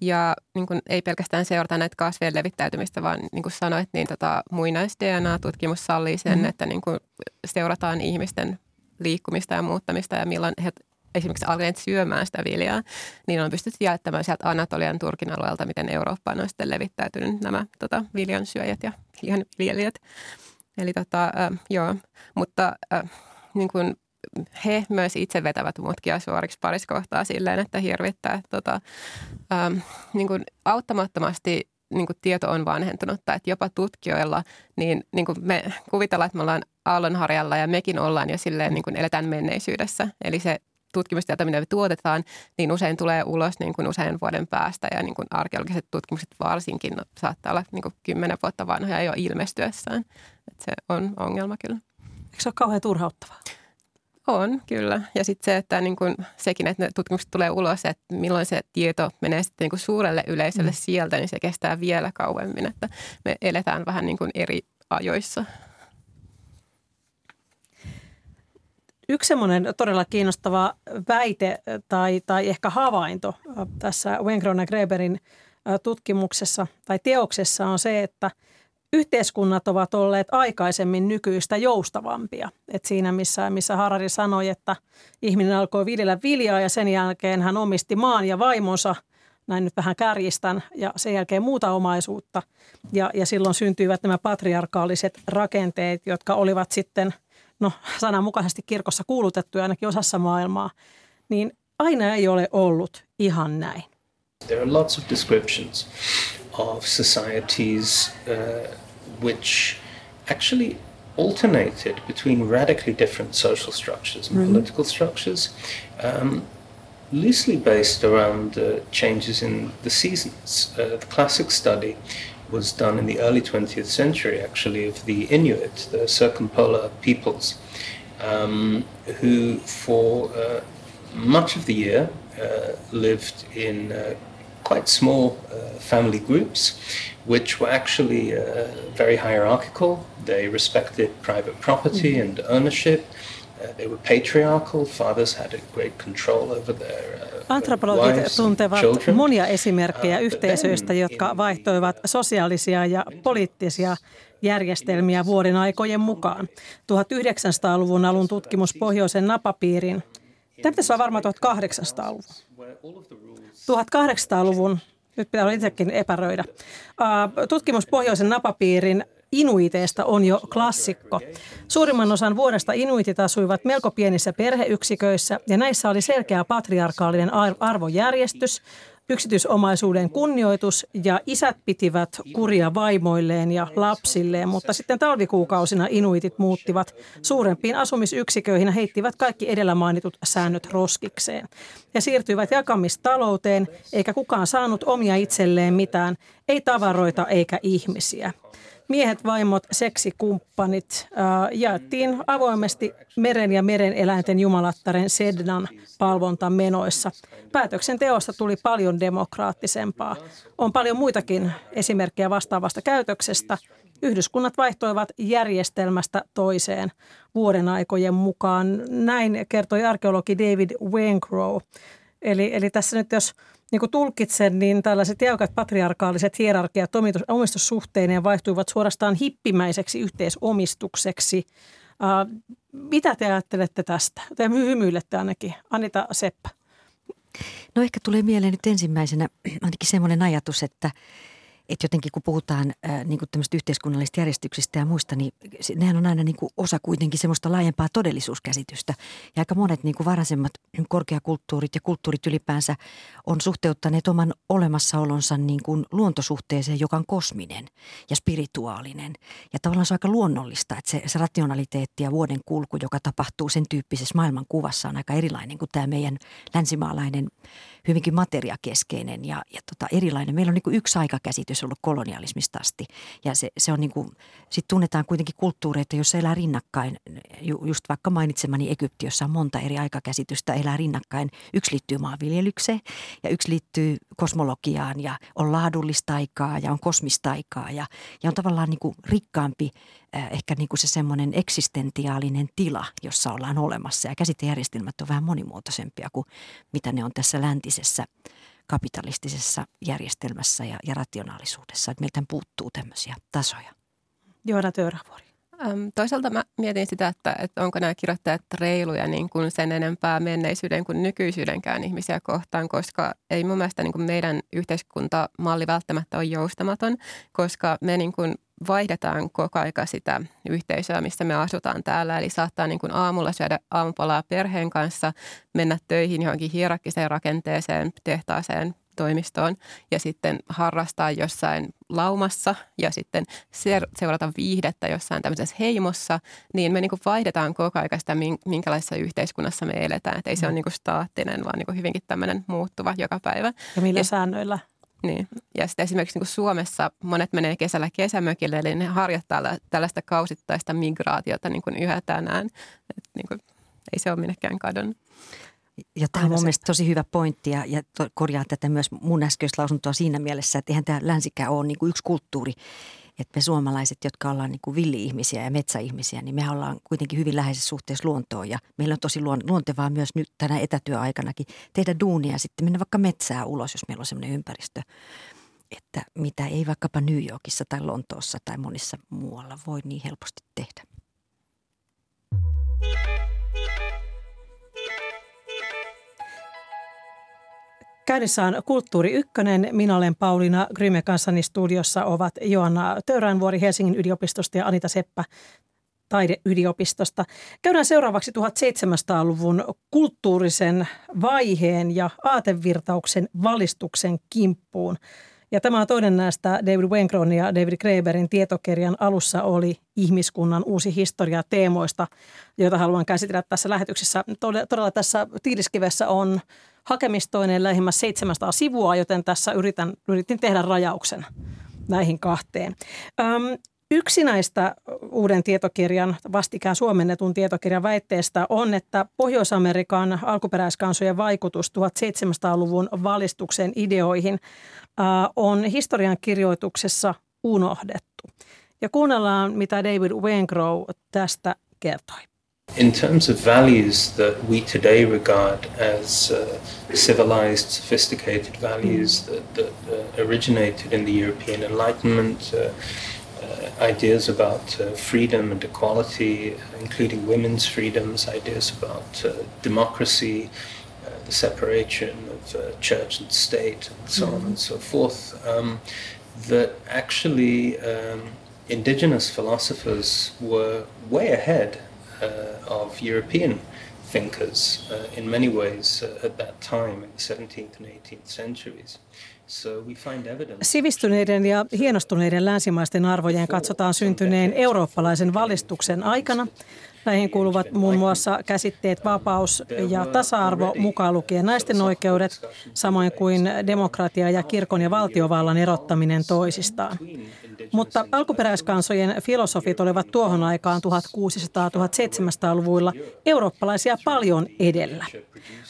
C: Ja niin kuin ei pelkästään seurata näitä kasvien levittäytymistä, vaan niin kuin sanoit, niin tota, muinais-DNA-tutkimus sallii sen, mm-hmm. että niin kuin seurataan ihmisten liikkumista ja muuttamista ja milloin he esimerkiksi alkaneet syömään sitä viljaa, niin on pystytty jättämään sieltä Anatolian Turkin alueelta, miten Eurooppaan on sitten levittäytynyt nämä tota, viljansyöjät ja viljanviljelijät. Eli tota, äh, joo, mutta äh, niin kuin he myös itse vetävät mutkia suoriksi parissa kohtaa silleen, että hirvittää. Tota, ähm, niin kuin auttamattomasti niin kuin tieto on vanhentunutta, että jopa tutkijoilla, niin, niin kuin me kuvitellaan, että me ollaan aallonharjalla ja mekin ollaan jo silleen, niin kuin eletään menneisyydessä. Eli se tutkimustieto, mitä me tuotetaan, niin usein tulee ulos niin kuin usein vuoden päästä ja niin kuin arkeologiset tutkimukset varsinkin saattaa olla niin kuin kymmenen vuotta vanhoja jo ilmestyessään. Että se on ongelma kyllä.
B: Eikö se ole kauhean turhauttavaa?
C: On, kyllä. Ja sitten se, että niin kun, sekin, että ne tutkimukset tulee ulos, että milloin se tieto menee sitten niin kun suurelle yleisölle mm. sieltä, niin se kestää vielä kauemmin. Että me eletään vähän niin kuin eri ajoissa.
B: Yksi semmoinen todella kiinnostava väite tai, tai ehkä havainto tässä Wenkron ja Greberin tutkimuksessa tai teoksessa on se, että – yhteiskunnat ovat olleet aikaisemmin nykyistä joustavampia. Et siinä, missä, missä Harari sanoi, että ihminen alkoi viljellä viljaa ja sen jälkeen hän omisti maan ja vaimonsa, näin nyt vähän kärjistän, ja sen jälkeen muuta omaisuutta. Ja, ja silloin syntyivät nämä patriarkaaliset rakenteet, jotka olivat sitten, no sananmukaisesti kirkossa kuulutettuja ainakin osassa maailmaa. Niin aina ei ole ollut ihan näin.
E: There are lots of descriptions of societies uh, which actually alternated between radically different social structures and mm-hmm. political structures, um, loosely based around uh, changes in the seasons. Uh, the classic study was done in the early 20th century, actually, of the Inuit, the circumpolar peoples, um, who for uh, much of the year uh, lived in uh, quite small uh, family groups which were actually uh, very hierarchical. They respected private property mm-hmm. and ownership. Uh, they were patriarchal. Fathers had a great control over their uh,
B: Antropologit tuntevat monia esimerkkejä uh, yhteisöistä, jotka vaihtoivat sosiaalisia ja poliittisia järjestelmiä vuoden aikojen mukaan. 1900-luvun alun tutkimus pohjoisen napapiirin, tämä pitäisi olla varmaan 1800-luvun. 1800-luvun nyt pitää olla itsekin epäröidä. Tutkimus Pohjoisen napapiirin inuiteista on jo klassikko. Suurimman osan vuodesta inuitit asuivat melko pienissä perheyksiköissä ja näissä oli selkeä patriarkaalinen arvojärjestys, yksityisomaisuuden kunnioitus ja isät pitivät kuria vaimoilleen ja lapsilleen, mutta sitten talvikuukausina inuitit muuttivat suurempiin asumisyksiköihin ja heittivät kaikki edellä mainitut säännöt roskikseen. Ja siirtyivät jakamistalouteen, eikä kukaan saanut omia itselleen mitään, ei tavaroita eikä ihmisiä miehet, vaimot, seksikumppanit äh, jaettiin avoimesti meren ja meren eläinten jumalattaren Sednan palvontamenoissa. Päätöksenteosta tuli paljon demokraattisempaa. On paljon muitakin esimerkkejä vastaavasta käytöksestä. Yhdyskunnat vaihtoivat järjestelmästä toiseen vuoden aikojen mukaan. Näin kertoi arkeologi David Wancrow. Eli, eli tässä nyt jos niin kuin tulkitsen, niin tällaiset jäykät patriarkaaliset hierarkiat omistussuhteineen vaihtuivat suorastaan hippimäiseksi yhteisomistukseksi. Uh, mitä te ajattelette tästä? Te hymyilette ainakin. Anita Seppä.
A: No ehkä tulee mieleen nyt ensimmäisenä ainakin semmoinen ajatus, että – että jotenkin kun puhutaan ää, niin kuin yhteiskunnallisista järjestyksistä ja muista, niin nehän on aina niin kuin osa kuitenkin semmoista laajempaa todellisuuskäsitystä. Ja aika monet niin kuin varaisemmat korkeakulttuurit ja kulttuurit ylipäänsä on suhteuttaneet oman olemassaolonsa niin kuin luontosuhteeseen, joka on kosminen ja spirituaalinen. Ja tavallaan se on aika luonnollista, että se, se rationaliteetti ja vuoden kulku, joka tapahtuu sen tyyppisessä maailmankuvassa on aika erilainen kuin tämä meidän länsimaalainen hyvinkin materiakeskeinen ja, ja tota erilainen. Meillä on niin yksi aikakäsitys ollut kolonialismista asti ja se, se on niin kuin, sit tunnetaan kuitenkin kulttuureita, joissa elää rinnakkain, just vaikka mainitsemani Egypti, jossa on monta eri aikakäsitystä, elää rinnakkain. Yksi liittyy maanviljelykseen ja yksi liittyy kosmologiaan ja on laadullista aikaa ja on kosmista aikaa ja, ja on tavallaan niin kuin rikkaampi ehkä niin kuin se semmoinen eksistentiaalinen tila, jossa ollaan olemassa ja käsitejärjestelmät on vähän monimuotoisempia kuin mitä ne on tässä läntisessä kapitalistisessa järjestelmässä ja, ja rationaalisuudessa. Että meiltä puuttuu tämmöisiä tasoja.
B: Joona Töyrävuori.
C: Toisaalta mä mietin sitä, että, että onko nämä kirjoittajat reiluja niin kuin sen enempää menneisyyden kuin nykyisyydenkään ihmisiä kohtaan, koska ei mun mielestä niin kuin meidän yhteiskuntamalli välttämättä ole joustamaton, koska me niin kuin vaihdetaan koko aika sitä yhteisöä, missä me asutaan täällä. Eli saattaa niin kuin aamulla syödä aamupalaa perheen kanssa, mennä töihin johonkin hierarkkiseen rakenteeseen, tehtaaseen, toimistoon ja sitten harrastaa jossain laumassa ja sitten seurata viihdettä jossain tämmöisessä heimossa, niin me niin kuin vaihdetaan koko ajan sitä, minkälaisessa yhteiskunnassa me eletään. Että ei se mm. ole niin kuin staattinen, vaan niin kuin hyvinkin tämmöinen muuttuva joka päivä.
B: Ja millä ja, säännöillä?
C: Niin. Ja sitten esimerkiksi niin kuin Suomessa monet menee kesällä kesämökille, eli ne harjoittaa tällaista kausittaista migraatiota niin kuin yhä tänään. Et niin kuin, ei se ole minnekään kadonnut.
A: Ja tämä on mun mielestä tosi hyvä pointti ja, ja to, korjaan tätä myös mun äskeistä lausuntoa siinä mielessä, että eihän tämä länsikään ole niin kuin yksi kulttuuri. Että me suomalaiset, jotka ollaan niin kuin villi-ihmisiä ja metsäihmisiä, niin me ollaan kuitenkin hyvin läheisessä suhteessa luontoon. Ja meillä on tosi luontevaa myös nyt tänä etätyöaikanakin tehdä duunia ja sitten mennä vaikka metsää ulos, jos meillä on sellainen ympäristö. Että mitä ei vaikkapa New Yorkissa tai Lontoossa tai monissa muualla voi niin helposti tehdä.
B: Käynnissä on Kulttuuri Ykkönen. Minä olen Pauliina Gryme kanssani studiossa ovat Joanna Töyränvuori Helsingin yliopistosta ja Anita Seppä taideyliopistosta. Käydään seuraavaksi 1700-luvun kulttuurisen vaiheen ja aatevirtauksen valistuksen kimppuun. Ja tämä on toinen näistä David Wenkron ja David Graeberin tietokirjan alussa oli ihmiskunnan uusi historia teemoista, joita haluan käsitellä tässä lähetyksessä. Todella tässä tiiliskivessä on hakemistoinen lähimmäs 700 sivua, joten tässä yritän, yritin tehdä rajauksen näihin kahteen. Öm, Yksi näistä uuden tietokirjan, vastikään suomennetun tietokirjan väitteestä on, että Pohjois-Amerikan alkuperäiskansojen vaikutus 1700-luvun valistuksen ideoihin on historian kirjoituksessa unohdettu. Ja kuunnellaan, mitä David Wengrow tästä kertoi.
E: In terms of values that we today regard as uh, civilized, sophisticated values that, that uh, originated in the European Enlightenment, uh, uh ideas about uh, freedom and equality, including women's freedoms, ideas about uh, democracy, the separation of church and state, and so mm-hmm. on and so forth, um, that actually um, indigenous philosophers were way ahead uh, of European thinkers uh, in many ways uh, at that time in the 17th and 18th centuries.
B: Sivistyneiden ja hienostuneiden länsimaisten arvojen katsotaan syntyneen eurooppalaisen valistuksen aikana. Näihin kuuluvat muun muassa käsitteet vapaus ja tasa-arvo, mukaan lukien naisten oikeudet, samoin kuin demokratia ja kirkon ja valtiovallan erottaminen toisistaan. Mutta alkuperäiskansojen filosofit olivat tuohon aikaan 1600-1700-luvuilla eurooppalaisia paljon edellä.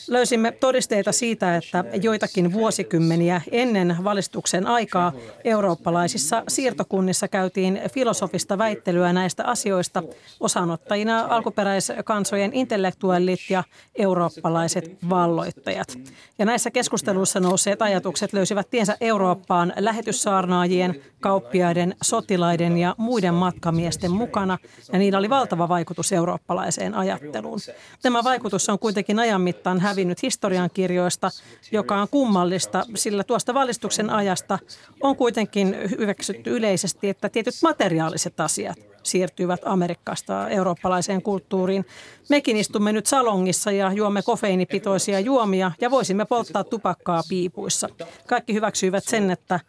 B: Löysimme todisteita siitä, että joitakin vuosikymmeniä ennen valistuksen aikaa eurooppalaisissa siirtokunnissa käytiin filosofista väittelyä näistä asioista osanottajina alkuperäiskansojen intellektuellit ja eurooppalaiset valloittajat. Ja näissä keskusteluissa nousseet ajatukset löysivät tiensä Eurooppaan lähetyssaarnaajien, kauppiaiden, sotilaiden ja muiden matkamiesten mukana, ja niillä oli valtava vaikutus eurooppalaiseen ajatteluun. Tämä vaikutus on kuitenkin ajan mittaan hävinnyt historiankirjoista, joka on kummallista, sillä tuosta valistuksen ajasta on kuitenkin hyväksytty yleisesti, että tietyt materiaaliset asiat siirtyivät Amerikasta eurooppalaiseen kulttuuriin. Mekin istumme nyt salongissa ja juomme kofeiinipitoisia juomia ja voisimme polttaa tupakkaa piipuissa. Kaikki hyväksyivät sen, että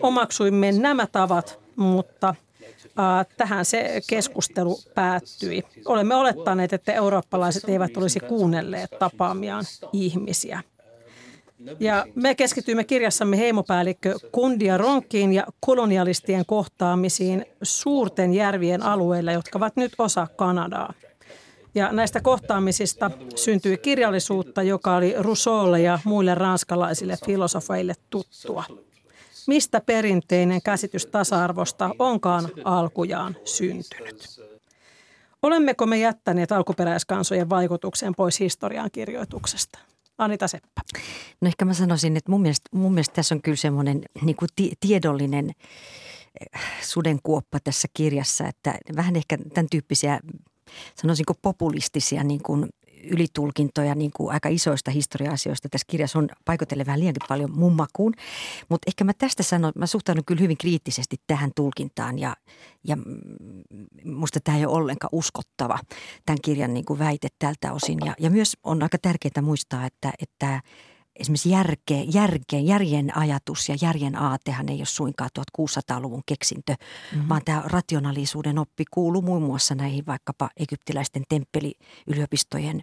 B: omaksuimme nämä tavat, mutta tähän se keskustelu päättyi. Olemme olettaneet, että eurooppalaiset eivät olisi kuunnelleet tapaamiaan ihmisiä. Ja me keskityimme kirjassamme heimopäällikkö Kundia Ronkiin ja kolonialistien kohtaamisiin suurten järvien alueilla, jotka ovat nyt osa Kanadaa. Ja näistä kohtaamisista syntyi kirjallisuutta, joka oli Rousseaulle ja muille ranskalaisille filosofeille tuttua. Mistä perinteinen käsitys tasa-arvosta onkaan alkujaan syntynyt? Olemmeko me jättäneet alkuperäiskansojen vaikutuksen pois historian kirjoituksesta? Anita Seppä.
A: No ehkä mä sanoisin, että mun mielestä, mun mielestä tässä on kyllä semmoinen niin tiedollinen eh, sudenkuoppa tässä kirjassa, että vähän ehkä tämän tyyppisiä sanoisinko populistisia niin kuin ylitulkintoja niin kuin aika isoista historia-asioista tässä kirjassa on paikotellen vähän liiankin paljon mun makuun. Mutta ehkä mä tästä sanon, mä suhtaudun kyllä hyvin kriittisesti tähän tulkintaan ja, ja musta tämä ei ole ollenkaan uskottava tämän kirjan niin kuin väite tältä osin. Ja, ja myös on aika tärkeää muistaa, että, että esimerkiksi järke, järke, järjen ajatus ja järjen aatehan ei ole suinkaan 1600-luvun keksintö, mm-hmm. vaan tämä rationaalisuuden oppi kuuluu muun muassa näihin vaikkapa egyptiläisten temppeliyliopistojen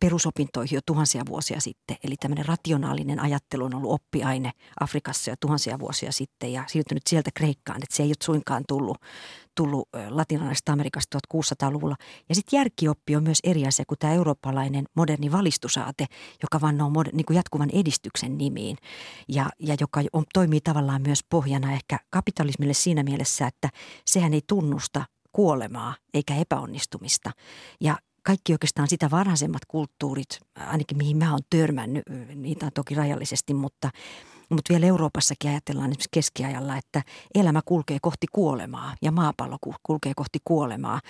A: perusopintoihin jo tuhansia vuosia sitten. Eli tämmöinen rationaalinen ajattelu on ollut oppiaine Afrikassa jo tuhansia vuosia sitten ja siirtynyt sieltä Kreikkaan, että se ei ole suinkaan tullut, tullut latinalaisesta Amerikasta 1600-luvulla. Ja sitten järkioppi on myös eri asia kuin tämä eurooppalainen moderni valistusaate, joka vannoo mod- niin kuin jatkuvan edistyksen nimiin ja, ja joka on, toimii tavallaan myös pohjana ehkä kapitalismille siinä mielessä, että sehän ei tunnusta kuolemaa eikä epäonnistumista. Ja kaikki oikeastaan sitä varhaisemmat kulttuurit, ainakin mihin mä oon törmännyt, niitä on toki rajallisesti, mutta – mutta vielä Euroopassakin ajatellaan esimerkiksi keskiajalla, että elämä kulkee kohti kuolemaa ja maapallo kulkee kohti kuolemaa.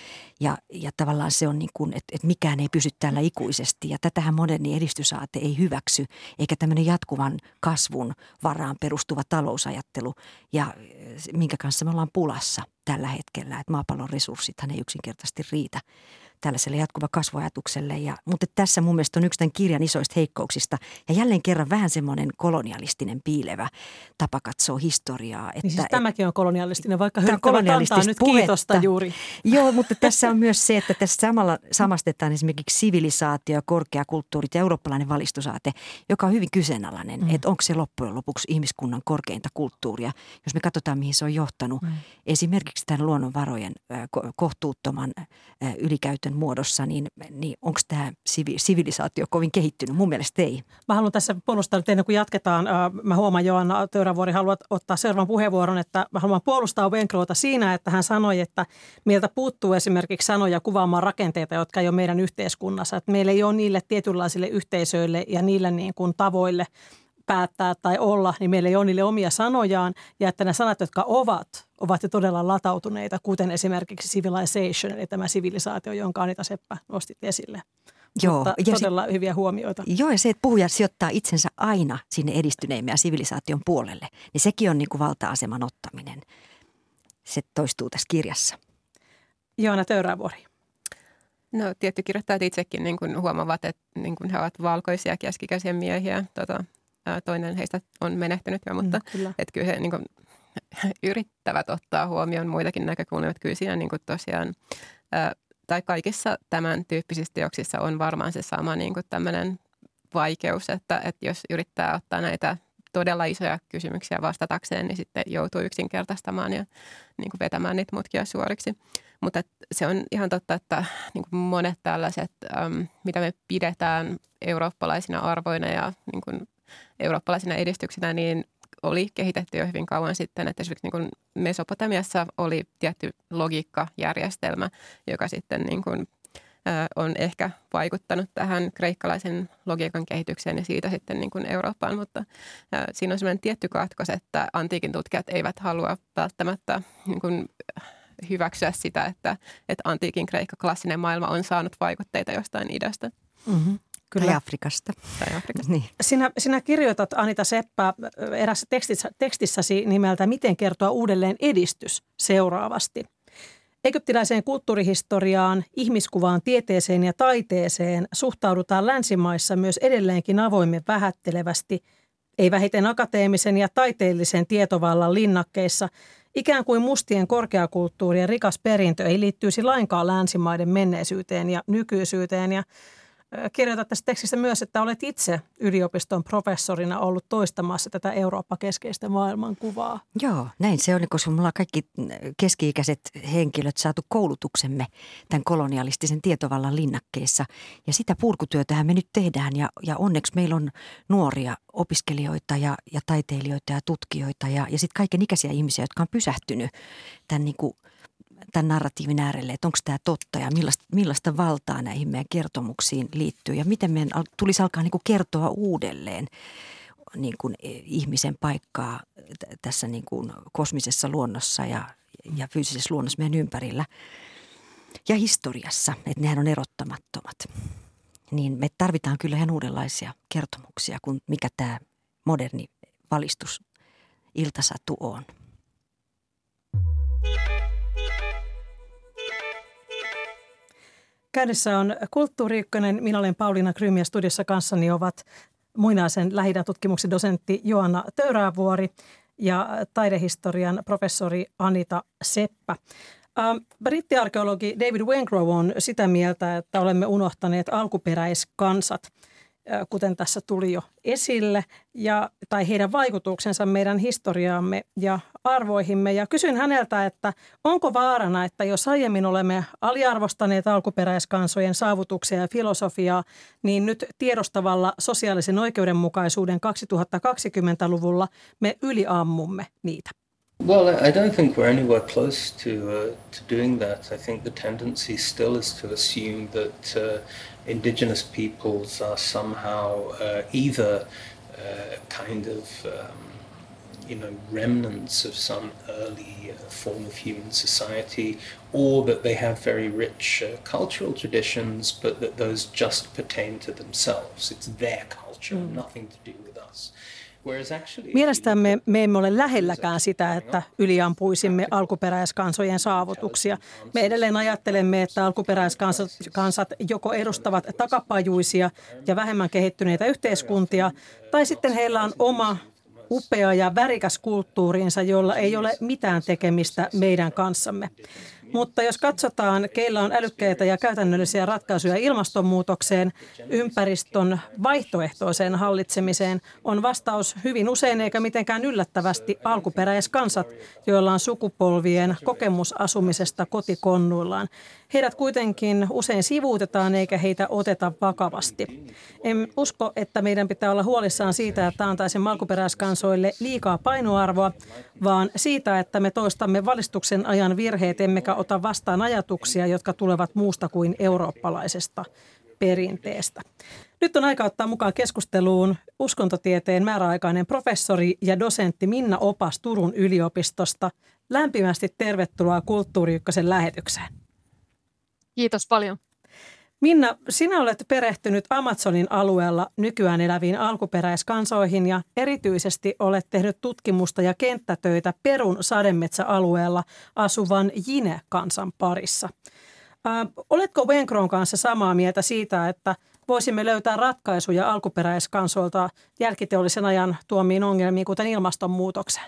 A: Ja, ja tavallaan se on niin kuin, että, että mikään ei pysy täällä ikuisesti. Ja tätähän moderni edistysaate ei hyväksy, eikä tämmöinen jatkuvan kasvun varaan perustuva talousajattelu, ja minkä kanssa me ollaan pulassa tällä hetkellä. Että maapallon resurssithan ei yksinkertaisesti riitä tällaiselle jatkuva kasvuajatukselle. Ja, mutta tässä mun mielestä on yksi tämän kirjan isoista heikkouksista ja jälleen kerran vähän semmoinen kolonialistinen piilevä tapa katsoa historiaa.
B: Että, niin siis tämäkin on kolonialistinen, vaikka kolonialistista nyt puhetta. kiitosta juuri.
A: Joo, mutta tässä on myös se, että tässä samalla samastetaan esimerkiksi sivilisaatio, korkeakulttuurit ja eurooppalainen valistusaate, joka on hyvin kyseenalainen, mm. että onko se loppujen lopuksi ihmiskunnan korkeinta kulttuuria, jos me katsotaan mihin se on johtanut. Mm. Esimerkiksi tämän luonnonvarojen kohtuuttoman ylikäytön muodossa, niin, niin onko tämä sivilisaatio kovin kehittynyt? Mun mielestä ei.
B: Mä haluan tässä puolustaa, että ennen kuin jatketaan, mä huomaan Joanna Töyrävuori haluat ottaa seuraavan puheenvuoron, että mä haluan puolustaa Venkloota siinä, että hän sanoi, että meiltä puuttuu esimerkiksi sanoja kuvaamaan rakenteita, jotka ei ole meidän yhteiskunnassa. Että meillä ei ole niille tietynlaisille yhteisöille ja niille niin kuin tavoille päättää tai olla, niin meillä ei ole niille omia sanojaan ja että ne sanat, jotka ovat, ovat jo todella latautuneita, kuten esimerkiksi civilization, eli tämä sivilisaatio, jonka Anita Seppä nostit esille. Joo, Mutta ja todella se, hyviä huomioita.
A: Joo, ja se, että puhuja sijoittaa itsensä aina sinne edistyneimmän sivilisaation puolelle, niin sekin on niin kuin valta-aseman ottaminen. Se toistuu tässä kirjassa.
B: Joona Töyrävuori.
C: No tietty kirjoittajat itsekin niin kuin huomaavat, että niin kuin he ovat valkoisia keskikäisiä miehiä. Tota, toinen heistä on menehtynyt jo, mutta mm, että kyllä he niin kuin, [laughs] yrittävät ottaa huomioon muitakin näkökulmia. Että kyllä siinä niin kuin tosiaan, ää, tai kaikissa tämän tyyppisissä teoksissa on varmaan se sama niin kuin tämmöinen vaikeus, että, että jos yrittää ottaa näitä todella isoja kysymyksiä vastatakseen, niin sitten joutuu yksinkertaistamaan ja niin kuin vetämään niitä mutkia suoriksi. Mutta se on ihan totta, että niin kuin monet tällaiset, äm, mitä me pidetään eurooppalaisina arvoina ja niin kuin eurooppalaisina edistyksinä, niin oli kehitetty jo hyvin kauan sitten, että esimerkiksi niin kuin Mesopotamiassa oli tietty logiikkajärjestelmä, joka sitten niin kuin, on ehkä vaikuttanut tähän kreikkalaisen logiikan kehitykseen ja siitä sitten niin kuin Eurooppaan, mutta siinä on sellainen tietty katkos, että antiikin tutkijat eivät halua välttämättä niin kuin hyväksyä sitä, että, että antiikin kreikka klassinen maailma on saanut vaikutteita jostain idästä.
A: Mm-hmm. Kyllä. Tai Afrikasta.
C: Tai Afrikasta.
B: niin. sinä, sinä kirjoitat Anita Seppä erässä tekstissä, tekstissäsi nimeltä Miten kertoa uudelleen edistys seuraavasti. Egyptiläiseen kulttuurihistoriaan, ihmiskuvaan, tieteeseen ja taiteeseen suhtaudutaan länsimaissa myös edelleenkin avoimen vähättelevästi, ei vähiten akateemisen ja taiteellisen tietovallan linnakkeissa, ikään kuin mustien korkeakulttuurien rikas perintö ei liittyisi lainkaan länsimaiden menneisyyteen ja nykyisyyteen. Ja kirjoitat tässä tekstissä myös, että olet itse yliopiston professorina ollut toistamassa tätä Eurooppa-keskeistä maailmankuvaa.
A: Joo, näin se on, koska me ollaan kaikki keski-ikäiset henkilöt saatu koulutuksemme tämän kolonialistisen tietovallan linnakkeessa. Ja sitä purkutyötähän me nyt tehdään ja, ja onneksi meillä on nuoria opiskelijoita ja, ja taiteilijoita ja tutkijoita ja, ja sitten kaiken ikäisiä ihmisiä, jotka on pysähtynyt tämän niin kuin – tämän narratiivin äärelle, että onko tämä totta ja millaista, millaista valtaa näihin meidän kertomuksiin liittyy ja miten meidän tulisi alkaa niin kuin kertoa uudelleen niin kuin e, ihmisen paikkaa tässä niin kuin kosmisessa luonnossa ja, ja fyysisessä luonnossa meidän ympärillä ja historiassa, että nehän on erottamattomat. Niin me tarvitaan kyllä ihan uudenlaisia kertomuksia kuin mikä tämä moderni valistus iltasatu on.
B: Käynnissä on Kulttuuri Ykkönen. Minä olen Pauliina Krym ja studiossa kanssani ovat muinaisen lähidätutkimuksen dosentti Joanna Töyräävuori ja taidehistorian professori Anita Seppä. Ähm, brittiarkeologi David Wengrow on sitä mieltä, että olemme unohtaneet alkuperäiskansat – kuten tässä tuli jo esille, ja, tai heidän vaikutuksensa meidän historiaamme ja arvoihimme. Ja kysyn häneltä, että onko vaarana, että jos aiemmin olemme aliarvostaneet alkuperäiskansojen saavutuksia ja filosofiaa, niin nyt tiedostavalla sosiaalisen oikeudenmukaisuuden 2020-luvulla me yliammumme niitä.
E: Well, I don't think we're anywhere close to uh, to doing that. I think the tendency still is to assume that uh, indigenous peoples are somehow uh, either uh, kind of um, you know remnants of some early uh, form of human society, or that they have very rich uh, cultural traditions, but that those just pertain to themselves. It's their culture, mm. nothing to do with.
B: Mielestämme me emme ole lähelläkään sitä, että yliampuisimme alkuperäiskansojen saavutuksia. Me edelleen ajattelemme, että alkuperäiskansat joko edustavat takapajuisia ja vähemmän kehittyneitä yhteiskuntia, tai sitten heillä on oma upea ja värikäs kulttuuriinsa, jolla ei ole mitään tekemistä meidän kanssamme. Mutta jos katsotaan, keillä on älykkäitä ja käytännöllisiä ratkaisuja ilmastonmuutokseen, ympäristön vaihtoehtoiseen hallitsemiseen, on vastaus hyvin usein eikä mitenkään yllättävästi alkuperäiskansat, joilla on sukupolvien kokemus asumisesta kotikonnuillaan. Heidät kuitenkin usein sivuutetaan eikä heitä oteta vakavasti. En usko, että meidän pitää olla huolissaan siitä, että antaisimme alkuperäiskansoille liikaa painoarvoa, vaan siitä, että me toistamme valistuksen ajan virheet emmekä ota vastaan ajatuksia, jotka tulevat muusta kuin eurooppalaisesta perinteestä. Nyt on aika ottaa mukaan keskusteluun uskontotieteen määräaikainen professori ja dosentti Minna Opas Turun yliopistosta. Lämpimästi tervetuloa Kulttuuri Ykkösen lähetykseen.
D: Kiitos paljon.
B: Minna, sinä olet perehtynyt Amazonin alueella nykyään eläviin alkuperäiskansoihin ja erityisesti olet tehnyt tutkimusta ja kenttätöitä Perun sademetsäalueella asuvan Jine-kansan parissa. Äh, oletko Wenkron kanssa samaa mieltä siitä, että voisimme löytää ratkaisuja alkuperäiskansoilta jälkiteollisen ajan tuomiin ongelmiin, kuten ilmastonmuutokseen?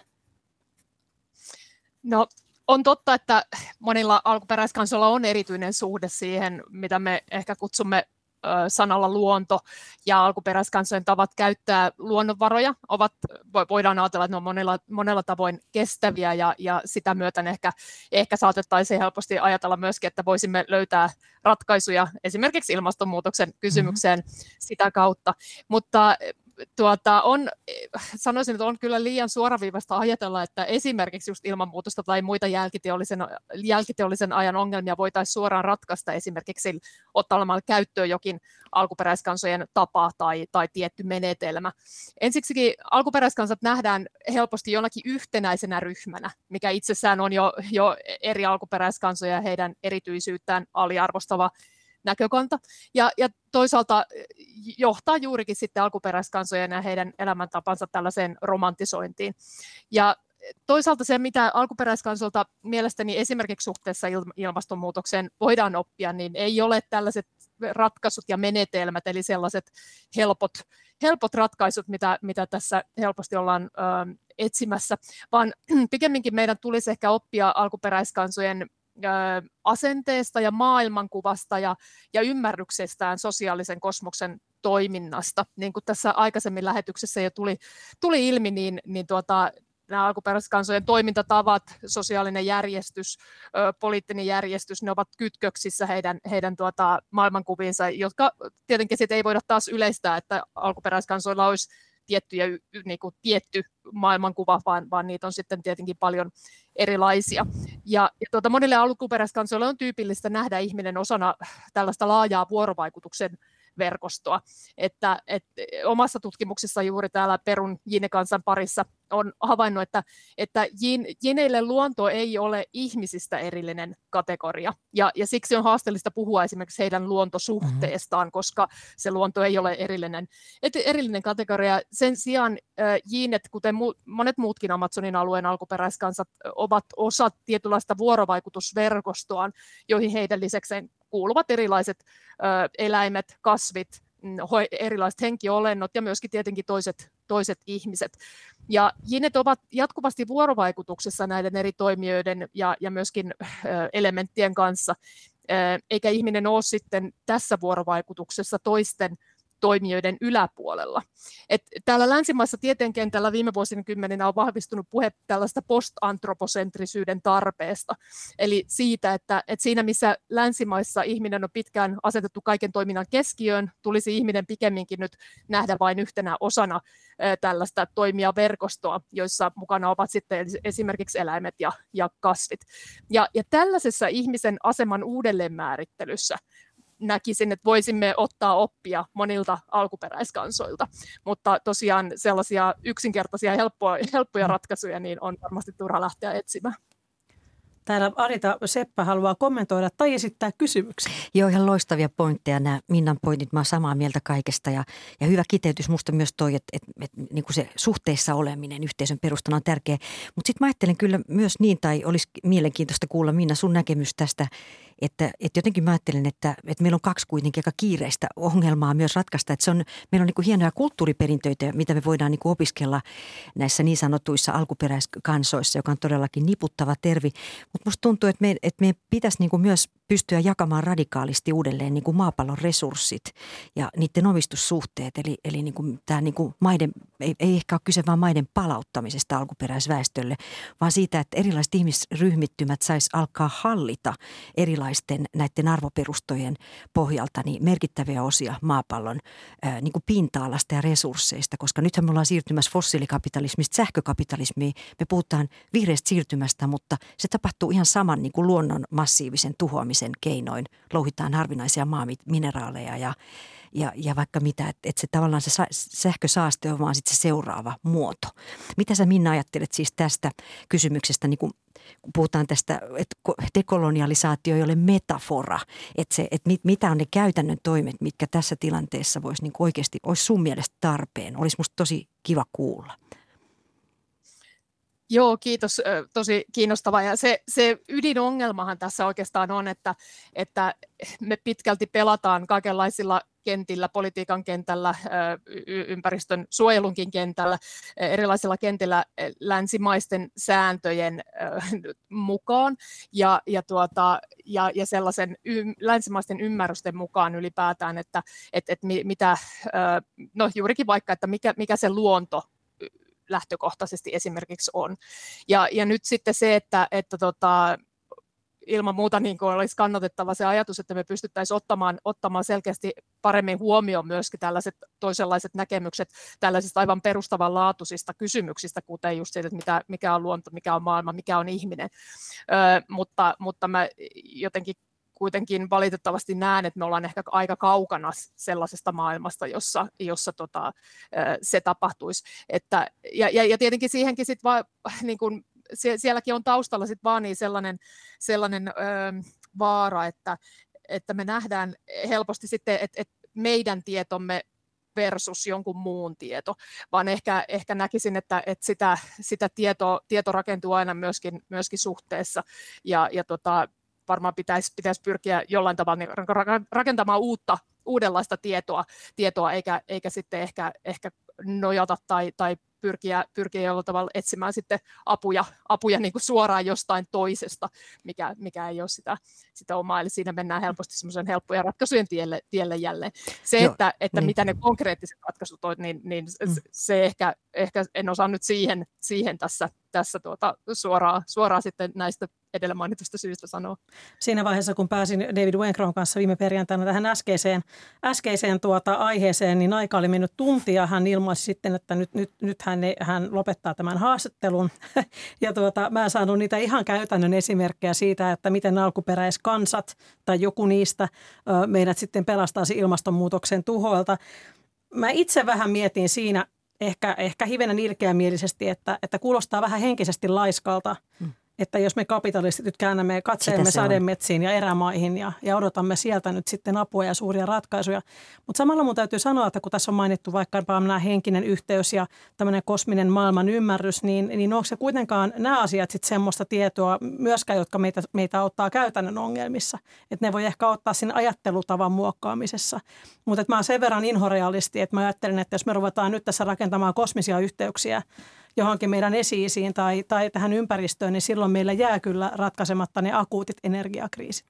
D: No on totta, että monilla alkuperäiskansoilla on erityinen suhde siihen, mitä me ehkä kutsumme sanalla luonto ja alkuperäiskansojen tavat käyttää luonnonvaroja ovat, voidaan ajatella, että ne on monella, monella tavoin kestäviä ja, ja sitä myöten ehkä, ehkä saatettaisiin helposti ajatella myöskin, että voisimme löytää ratkaisuja esimerkiksi ilmastonmuutoksen kysymykseen mm-hmm. sitä kautta. Mutta tuota, on, sanoisin, että on kyllä liian suoraviivasta ajatella, että esimerkiksi just ilmanmuutosta tai muita jälkiteollisen, jälkiteollisen ajan ongelmia voitaisiin suoraan ratkaista esimerkiksi ottamalla käyttöön jokin alkuperäiskansojen tapa tai, tai tietty menetelmä. Ensiksikin alkuperäiskansat nähdään helposti jonakin yhtenäisenä ryhmänä, mikä itsessään on jo, jo eri alkuperäiskansoja ja heidän erityisyyttään aliarvostava näkökanta. Ja, ja toisaalta eh, johtaa juurikin sitten alkuperäiskansojen ja heidän elämäntapansa tällaiseen romantisointiin. Ja toisaalta se, mitä alkuperäiskansolta mielestäni esimerkiksi suhteessa ilmastonmuutokseen voidaan oppia, niin ei ole tällaiset ratkaisut ja menetelmät, eli sellaiset helpot, helpot ratkaisut, mitä, mitä tässä helposti ollaan ö, etsimässä, vaan [clears throat] pikemminkin meidän tulisi ehkä oppia alkuperäiskansojen asenteesta ja maailmankuvasta ja, ja ymmärryksestään sosiaalisen kosmoksen toiminnasta. Niin kuin tässä aikaisemmin lähetyksessä jo tuli, tuli ilmi, niin, niin tuota, nämä alkuperäiskansojen toimintatavat, sosiaalinen järjestys, poliittinen järjestys, ne ovat kytköksissä heidän, heidän tuota, maailmankuviinsa, jotka tietenkin ei voida taas yleistää, että alkuperäiskansoilla olisi tiettyjä, niin kuin, tietty maailmankuva, vaan, vaan niitä on sitten tietenkin paljon erilaisia. Ja, ja tuota, monille alkuperäiskansoille on tyypillistä nähdä ihminen osana tällaista laajaa vuorovaikutuksen verkostoa. Että, et, omassa tutkimuksessa juuri täällä Perun Jinekansan parissa on havainnut, että, että jineille luonto ei ole ihmisistä erillinen kategoria. Ja, ja siksi on haasteellista puhua esimerkiksi heidän luontosuhteestaan, mm-hmm. koska se luonto ei ole erillinen, et, erillinen kategoria. Sen sijaan äh, jiinet, kuten mu, monet muutkin Amazonin alueen alkuperäiskansat, ovat osa tietynlaista vuorovaikutusverkostoaan, joihin heidän lisäkseen kuuluvat erilaiset ö, eläimet, kasvit, mm, erilaiset henkiolennot ja myöskin tietenkin toiset, toiset ihmiset. Ja jinet ovat jatkuvasti vuorovaikutuksessa näiden eri toimijoiden ja, ja myöskin ö, elementtien kanssa, ö, eikä ihminen ole sitten tässä vuorovaikutuksessa toisten toimijoiden yläpuolella. Et täällä länsimaissa tieteenkentällä viime vuosikymmeninä on vahvistunut puhe tällaista postantropocentrisyyden tarpeesta, eli siitä, että, että siinä missä länsimaissa ihminen on pitkään asetettu kaiken toiminnan keskiöön, tulisi ihminen pikemminkin nyt nähdä vain yhtenä osana tällaista toimijaverkostoa, joissa mukana ovat sitten esimerkiksi eläimet ja, ja kasvit. Ja, ja tällaisessa ihmisen aseman uudelleenmäärittelyssä näkisin, että voisimme ottaa oppia monilta alkuperäiskansoilta, mutta tosiaan sellaisia yksinkertaisia helppoja, helppoja mm. ratkaisuja niin on varmasti turha lähteä etsimään.
B: Täällä Arita Seppä haluaa kommentoida tai esittää kysymyksiä.
A: Joo, ihan loistavia pointteja nämä Minnan pointit. Mä oon samaa mieltä kaikesta ja, ja hyvä kiteytys musta myös toi, että, että, että niin kuin se suhteessa oleminen yhteisön perustana on tärkeä. Mutta sitten mä ajattelen kyllä myös niin, tai olisi mielenkiintoista kuulla Minna sun näkemys tästä että, että jotenkin mä ajattelen, että, että meillä on kaksi kuitenkin aika kiireistä ongelmaa myös ratkaista. Että se on, meillä on niin hienoja kulttuuriperintöitä, mitä me voidaan niin opiskella näissä niin sanotuissa alkuperäiskansoissa, joka on todellakin niputtava tervi. Mutta musta tuntuu, että, me, että meidän pitäisi niin myös pystyä jakamaan radikaalisti uudelleen niin maapallon resurssit ja niiden omistussuhteet. Eli, eli niin tämä niin maiden, ei, ei ehkä ole kyse vain maiden palauttamisesta alkuperäisväestölle, vaan siitä, että erilaiset ihmisryhmittymät sais alkaa hallita erilaisten näiden arvoperustojen pohjalta niin merkittäviä osia maapallon ää, niin kuin pinta-alasta ja resursseista, koska nythän me ollaan siirtymässä fossiilikapitalismista sähkökapitalismiin. Me puhutaan vihreästä siirtymästä, mutta se tapahtuu ihan saman niin kuin luonnon massiivisen tuhoamisen keinoin louhitaan harvinaisia maamineraaleja ja, ja, ja vaikka mitä, että et se tavallaan se sähkösaaste on vaan sitten se seuraava muoto. Mitä sä Minna ajattelet siis tästä kysymyksestä, niin kun, kun puhutaan tästä, että dekolonialisaatio ei ole metafora, että, se, että mit, mitä on ne käytännön toimet, mitkä tässä tilanteessa voisi niin oikeasti, olisi sun mielestä tarpeen, olisi musta tosi kiva kuulla.
D: Joo, kiitos. Tosi kiinnostava. Ja se, se ydinongelmahan tässä oikeastaan on, että, että me pitkälti pelataan kaikenlaisilla kentillä, politiikan kentällä, ympäristön suojelunkin kentällä, erilaisilla kentillä länsimaisten sääntöjen mukaan ja, ja, tuota, ja, ja sellaisen y, länsimaisten ymmärrysten mukaan ylipäätään, että et, et mitä, no juurikin vaikka, että mikä, mikä se luonto lähtökohtaisesti esimerkiksi on. Ja, ja nyt sitten se, että, että tota, ilman muuta niin kuin olisi kannatettava se ajatus, että me pystyttäisiin ottamaan, ottamaan selkeästi paremmin huomioon myöskin tällaiset toisenlaiset näkemykset tällaisista aivan perustavanlaatuisista kysymyksistä, kuten just siitä, että mitä, mikä on luonto, mikä on maailma, mikä on ihminen. Ö, mutta, mutta mä jotenkin kuitenkin valitettavasti näen, että me ollaan ehkä aika kaukana sellaisesta maailmasta, jossa, jossa tota, se tapahtuisi. Että, ja, ja, ja tietenkin siihenkin sit vaan, [laughs] niin kun, sielläkin on taustalla sit vaan niin sellainen, sellainen ö, vaara, että, että me nähdään helposti sitten, että, että meidän tietomme versus jonkun muun tieto, vaan ehkä, ehkä näkisin, että, että sitä, sitä tieto, tieto rakentuu aina myöskin, myöskin suhteessa. Ja, ja tota, varmaan pitäisi, pitäisi pyrkiä jollain tavalla niin rakentamaan uutta, uudenlaista tietoa, tietoa eikä, eikä sitten ehkä, ehkä nojata tai, tai pyrkiä, pyrkiä jollain tavalla etsimään sitten apuja, apuja niin kuin suoraan jostain toisesta, mikä, mikä ei ole sitä, sitä omaa. Eli siinä mennään helposti semmoisen helppojen ratkaisujen tielle, tielle jälleen. Se, Joo, että, että niin. mitä ne konkreettiset ratkaisut on, niin, niin mm. se ehkä, ehkä en osaa nyt siihen, siihen tässä, tässä tuota, suoraan, suoraan sitten näistä edellä mainitusta syystä sanoa.
B: Siinä vaiheessa, kun pääsin David Wenkron kanssa viime perjantaina tähän äskeiseen, äskeiseen tuota aiheeseen, niin aika oli mennyt tuntia. Hän ilmaisi sitten, että nyt, nyt, nyt hän, hän lopettaa tämän haastattelun. [laughs] ja tuota, mä en saanut niitä ihan käytännön esimerkkejä siitä, että miten alkuperäiskansat tai joku niistä meidät sitten pelastaisi ilmastonmuutoksen tuhoilta. Mä itse vähän mietin siinä ehkä, ehkä hivenen ilkeämielisesti, että, että kuulostaa vähän henkisesti laiskalta. Hmm että jos me kapitalistit nyt käännämme katseemme sademetsiin ja erämaihin ja, ja odotamme sieltä nyt sitten apua ja suuria ratkaisuja. Mutta samalla mun täytyy sanoa, että kun tässä on mainittu vaikka nämä henkinen yhteys ja tämmöinen kosminen maailman ymmärrys, niin, niin onko se kuitenkaan nämä asiat sitten semmoista tietoa myöskään, jotka meitä, meitä auttaa käytännön ongelmissa. Että ne voi ehkä ottaa siinä ajattelutavan muokkaamisessa. Mutta mä oon sen verran inhorealisti, että mä ajattelen, että jos me ruvetaan nyt tässä rakentamaan kosmisia yhteyksiä, johonkin meidän esiisiin tai, tai tähän ympäristöön, niin silloin meillä jää kyllä ratkaisematta ne akuutit energiakriisit.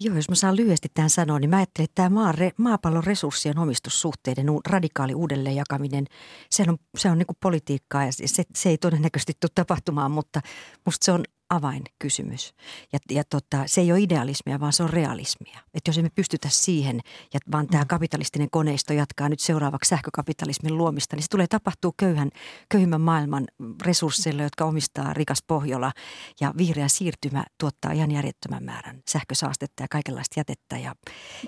A: Joo, jos mä saan lyhyesti tämän sanoa, niin mä ajattelen, että tämä maa, maapallon resurssien omistussuhteiden radikaali uudelleenjakaminen, se on, se on niin politiikkaa ja se, se ei todennäköisesti tule tapahtumaan, mutta musta se on avainkysymys. Ja, ja tota, se ei ole idealismia, vaan se on realismia. Että jos emme pystytä siihen, ja vaan tämä mm. kapitalistinen koneisto jatkaa nyt seuraavaksi sähkökapitalismin luomista, niin se tulee tapahtuu köyhän, köyhimmän maailman resursseilla, jotka omistaa rikas Pohjola. Ja vihreä siirtymä tuottaa ihan järjettömän määrän sähkösaastetta ja kaikenlaista jätettä. Ja,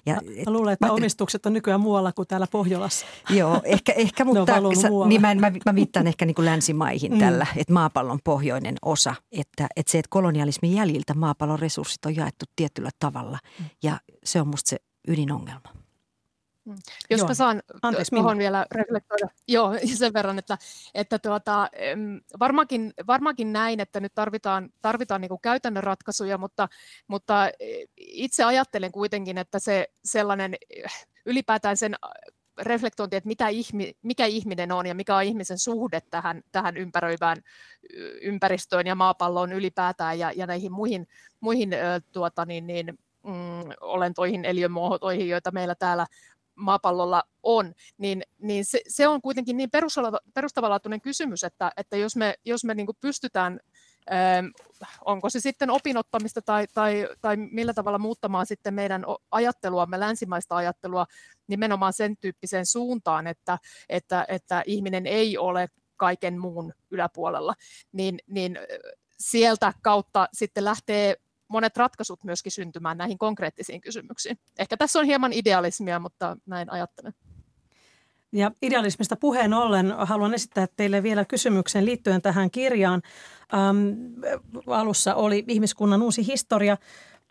B: ja, mä, mä luulen, että mä, omistukset on nykyään muualla kuin täällä Pohjolassa.
A: Joo, ehkä, ehkä [laughs] mutta niin mä, mä, mä viittaan ehkä niin kuin länsimaihin mm. tällä, että maapallon pohjoinen osa, että, että se, että kolonialismin jäljiltä maapallon resurssit on jaettu tietyllä tavalla mm. ja se on musta se ydinongelma.
D: Mm. Jos Joo. mä saan tuohon vielä reflektoida Joo, [laughs] sen verran, että, että tuota, varmaankin, varmaankin näin, että nyt tarvitaan, tarvitaan niin käytännön ratkaisuja, mutta, mutta itse ajattelen kuitenkin, että se sellainen ylipäätään sen reflektointi, että mitä ihmi, mikä ihminen on ja mikä on ihmisen suhde tähän, tähän ympäröivään ympäristöön ja maapalloon ylipäätään ja, ja näihin muihin, muihin tuota, niin, niin, mm, olentoihin, eliömuotoihin, joita meillä täällä maapallolla on, niin, niin se, se on kuitenkin niin perustavanlaatuinen kysymys, että, että jos me, jos me niin pystytään onko se sitten opinottamista tai, tai, tai millä tavalla muuttamaan sitten meidän ajatteluamme, länsimaista ajattelua nimenomaan sen tyyppiseen suuntaan, että, että, että ihminen ei ole kaiken muun yläpuolella, niin, niin sieltä kautta sitten lähtee monet ratkaisut myöskin syntymään näihin konkreettisiin kysymyksiin. Ehkä tässä on hieman idealismia, mutta näin ajattelen.
B: Ja idealismista puheen ollen haluan esittää teille vielä kysymyksen liittyen tähän kirjaan. Ähm, alussa oli ihmiskunnan uusi historia.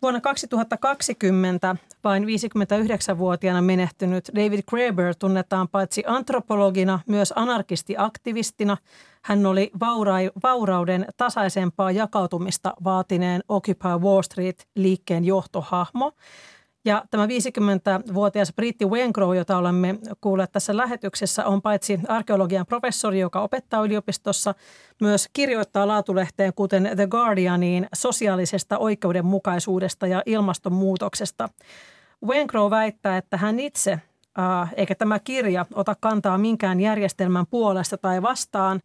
B: Vuonna 2020 vain 59-vuotiaana menehtynyt David Graeber tunnetaan paitsi antropologina myös anarkistiaktivistina. Hän oli vaura- vaurauden tasaisempaa jakautumista vaatineen Occupy Wall Street-liikkeen johtohahmo – ja tämä 50-vuotias Britti Wengrow, jota olemme kuulleet tässä lähetyksessä, on paitsi arkeologian professori, joka opettaa yliopistossa, myös kirjoittaa laatulehteen, kuten The Guardianiin, sosiaalisesta oikeudenmukaisuudesta ja ilmastonmuutoksesta. Wengrow väittää, että hän itse, eikä tämä kirja ota kantaa minkään järjestelmän puolesta tai vastaan,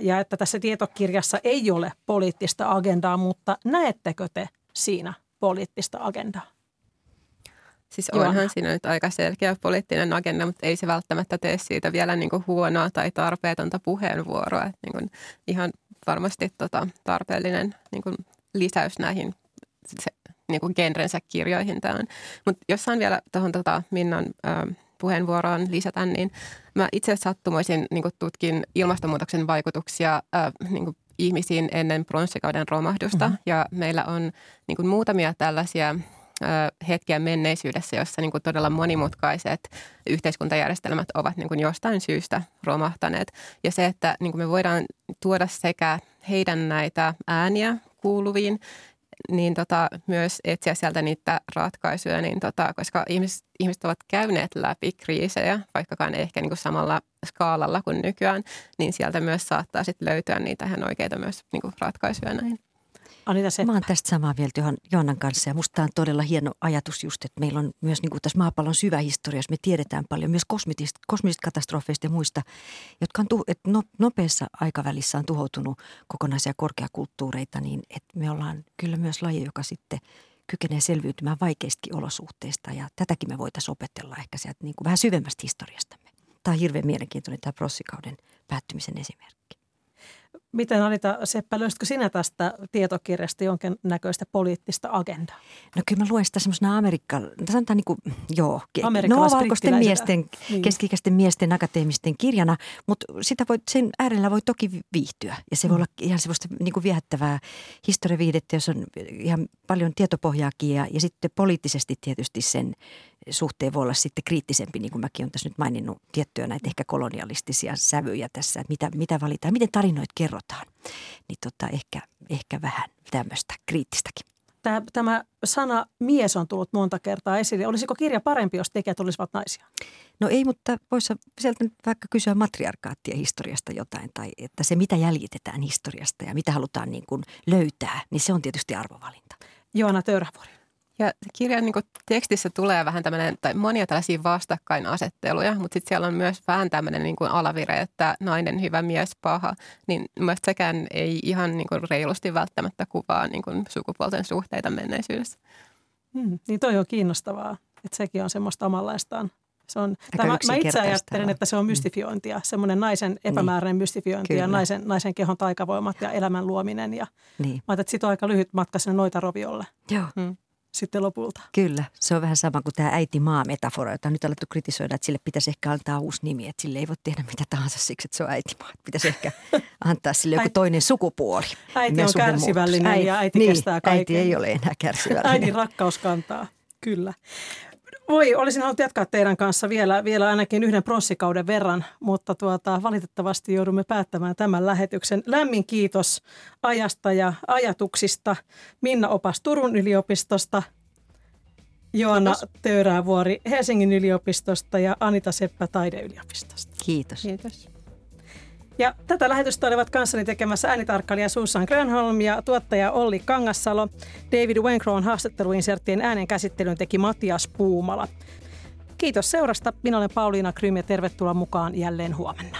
B: ja että tässä tietokirjassa ei ole poliittista agendaa, mutta näettekö te siinä poliittista agendaa?
C: Siis onhan Joo. siinä nyt aika selkeä poliittinen agenda, mutta ei se välttämättä tee siitä vielä niin kuin huonoa tai tarpeetonta puheenvuoroa. Että niin kuin ihan varmasti tota tarpeellinen niin kuin lisäys näihin se, niin kuin genrensä kirjoihin tämä on. Mutta jos saan vielä tuohon tota Minnan ö, puheenvuoroon lisätä, niin mä itse sattumoisin niin kuin tutkin ilmastonmuutoksen vaikutuksia ö, niin kuin ihmisiin ennen pronssikauden romahdusta. Mm-hmm. Ja meillä on niin kuin muutamia tällaisia hetkiä menneisyydessä, jossa niin kuin todella monimutkaiset yhteiskuntajärjestelmät ovat niin kuin jostain syystä romahtaneet. Ja se, että niin kuin me voidaan tuoda sekä heidän näitä ääniä kuuluviin, niin tota, myös etsiä sieltä niitä ratkaisuja, niin tota, koska ihmiset, ihmiset ovat käyneet läpi kriisejä, vaikkakaan ei ehkä niin kuin samalla skaalalla kuin nykyään, niin sieltä myös saattaa sit löytyä niitä ihan oikeita myös niin kuin ratkaisuja näin.
A: Anita Seppä. Mä oon tästä samaa mieltä Johannan kanssa ja musta on todella hieno ajatus just, että meillä on myös niin kuin tässä maapallon syvä historia, jos me tiedetään paljon myös kosmisista, kosmisista katastrofeista ja muista, jotka on tu, että no, nopeassa aikavälissä on tuhoutunut kokonaisia korkeakulttuureita, niin että me ollaan kyllä myös laji, joka sitten kykenee selviytymään vaikeistakin olosuhteista ja tätäkin me voitaisiin opetella ehkä sieltä niin kuin vähän syvemmästä historiastamme. Tämä on hirveän mielenkiintoinen tämä prossikauden päättymisen esimerkki.
B: Miten Anita Seppä, löysitkö sinä tästä tietokirjasta jonkin näköistä poliittista agendaa?
A: No kyllä mä luen sitä semmoisena Amerikka, sanotaan niin kuin, joo, no valkoisten miesten, niin. keskikäisten miesten akateemisten kirjana, mutta sitä voi, sen äärellä voi toki viihtyä ja se mm. voi olla ihan semmoista niin kuin viehättävää historiaviidettä, jos on ihan paljon tietopohjaakin ja, ja sitten poliittisesti tietysti sen suhteen voi olla sitten kriittisempi, niin kuin mäkin olen tässä nyt maininnut tiettyjä näitä ehkä kolonialistisia sävyjä tässä, että mitä, mitä valitaan, miten tarinoit kerrotaan. Niin tota, ehkä, ehkä vähän tämmöistä kriittistäkin.
B: Tämä, tämä sana mies on tullut monta kertaa esille. Olisiko kirja parempi, jos tekijät olisivat naisia?
A: No ei, mutta voisi sieltä vaikka kysyä matriarkaattien historiasta jotain, tai että se mitä jäljitetään historiasta ja mitä halutaan niin kuin löytää, niin se on tietysti arvovalinta.
B: Joana Töyrävuori.
C: Ja kirjan niin tekstissä tulee vähän tämmöinen, tai monia tällaisia vastakkainasetteluja, mutta sitten siellä on myös vähän tämmöinen niin kuin alavire, että nainen hyvä, mies paha. Niin myös sekään ei ihan niin kuin reilusti välttämättä kuvaa niin kuin sukupuolten suhteita menneisyydessä.
B: Hmm, niin toi on kiinnostavaa, että sekin on semmoista omanlaistaan. Se on, tämä, mä itse ajattelen, että se on mm. mystifiointia, semmoinen naisen niin. epämääräinen niin. mystifiointi Kyllä. ja naisen, naisen kehon taikavoimat ja elämän luominen. Ja niin. Mä ajattelin, että siitä on aika lyhyt matka sinne noita roviolle.
A: Joo. Hmm
B: sitten lopulta.
A: Kyllä, se on vähän sama kuin tämä äiti-maa-metafora, jota on nyt alettu kritisoida, että sille pitäisi ehkä antaa uusi nimi, että sille ei voi tehdä mitä tahansa siksi, että se on äiti-maa. Pitäisi ehkä [laughs] antaa sille joku toinen sukupuoli.
B: Äiti on kärsivällinen äiti, ja äiti niin, kestää kaiken.
A: Äiti ei ole enää kärsivällinen.
B: Äidin rakkaus kantaa, kyllä. Voi, olisin halunnut jatkaa teidän kanssa vielä, vielä ainakin yhden pronssikauden verran, mutta tuota, valitettavasti joudumme päättämään tämän lähetyksen. Lämmin kiitos ajasta ja ajatuksista. Minna Opas Turun yliopistosta, Joana Töyräävuori Helsingin yliopistosta ja Anita Seppä Taideyliopistosta.
A: Kiitos.
C: Kiitos.
B: Ja tätä lähetystä olivat kanssani tekemässä äänitarkkailija Susan Grönholm ja tuottaja Olli Kangassalo. David Wenkroon haastatteluinserttien äänen käsittelyn teki Matias Puumala. Kiitos seurasta. Minä olen Pauliina Krym ja tervetuloa mukaan jälleen huomenna.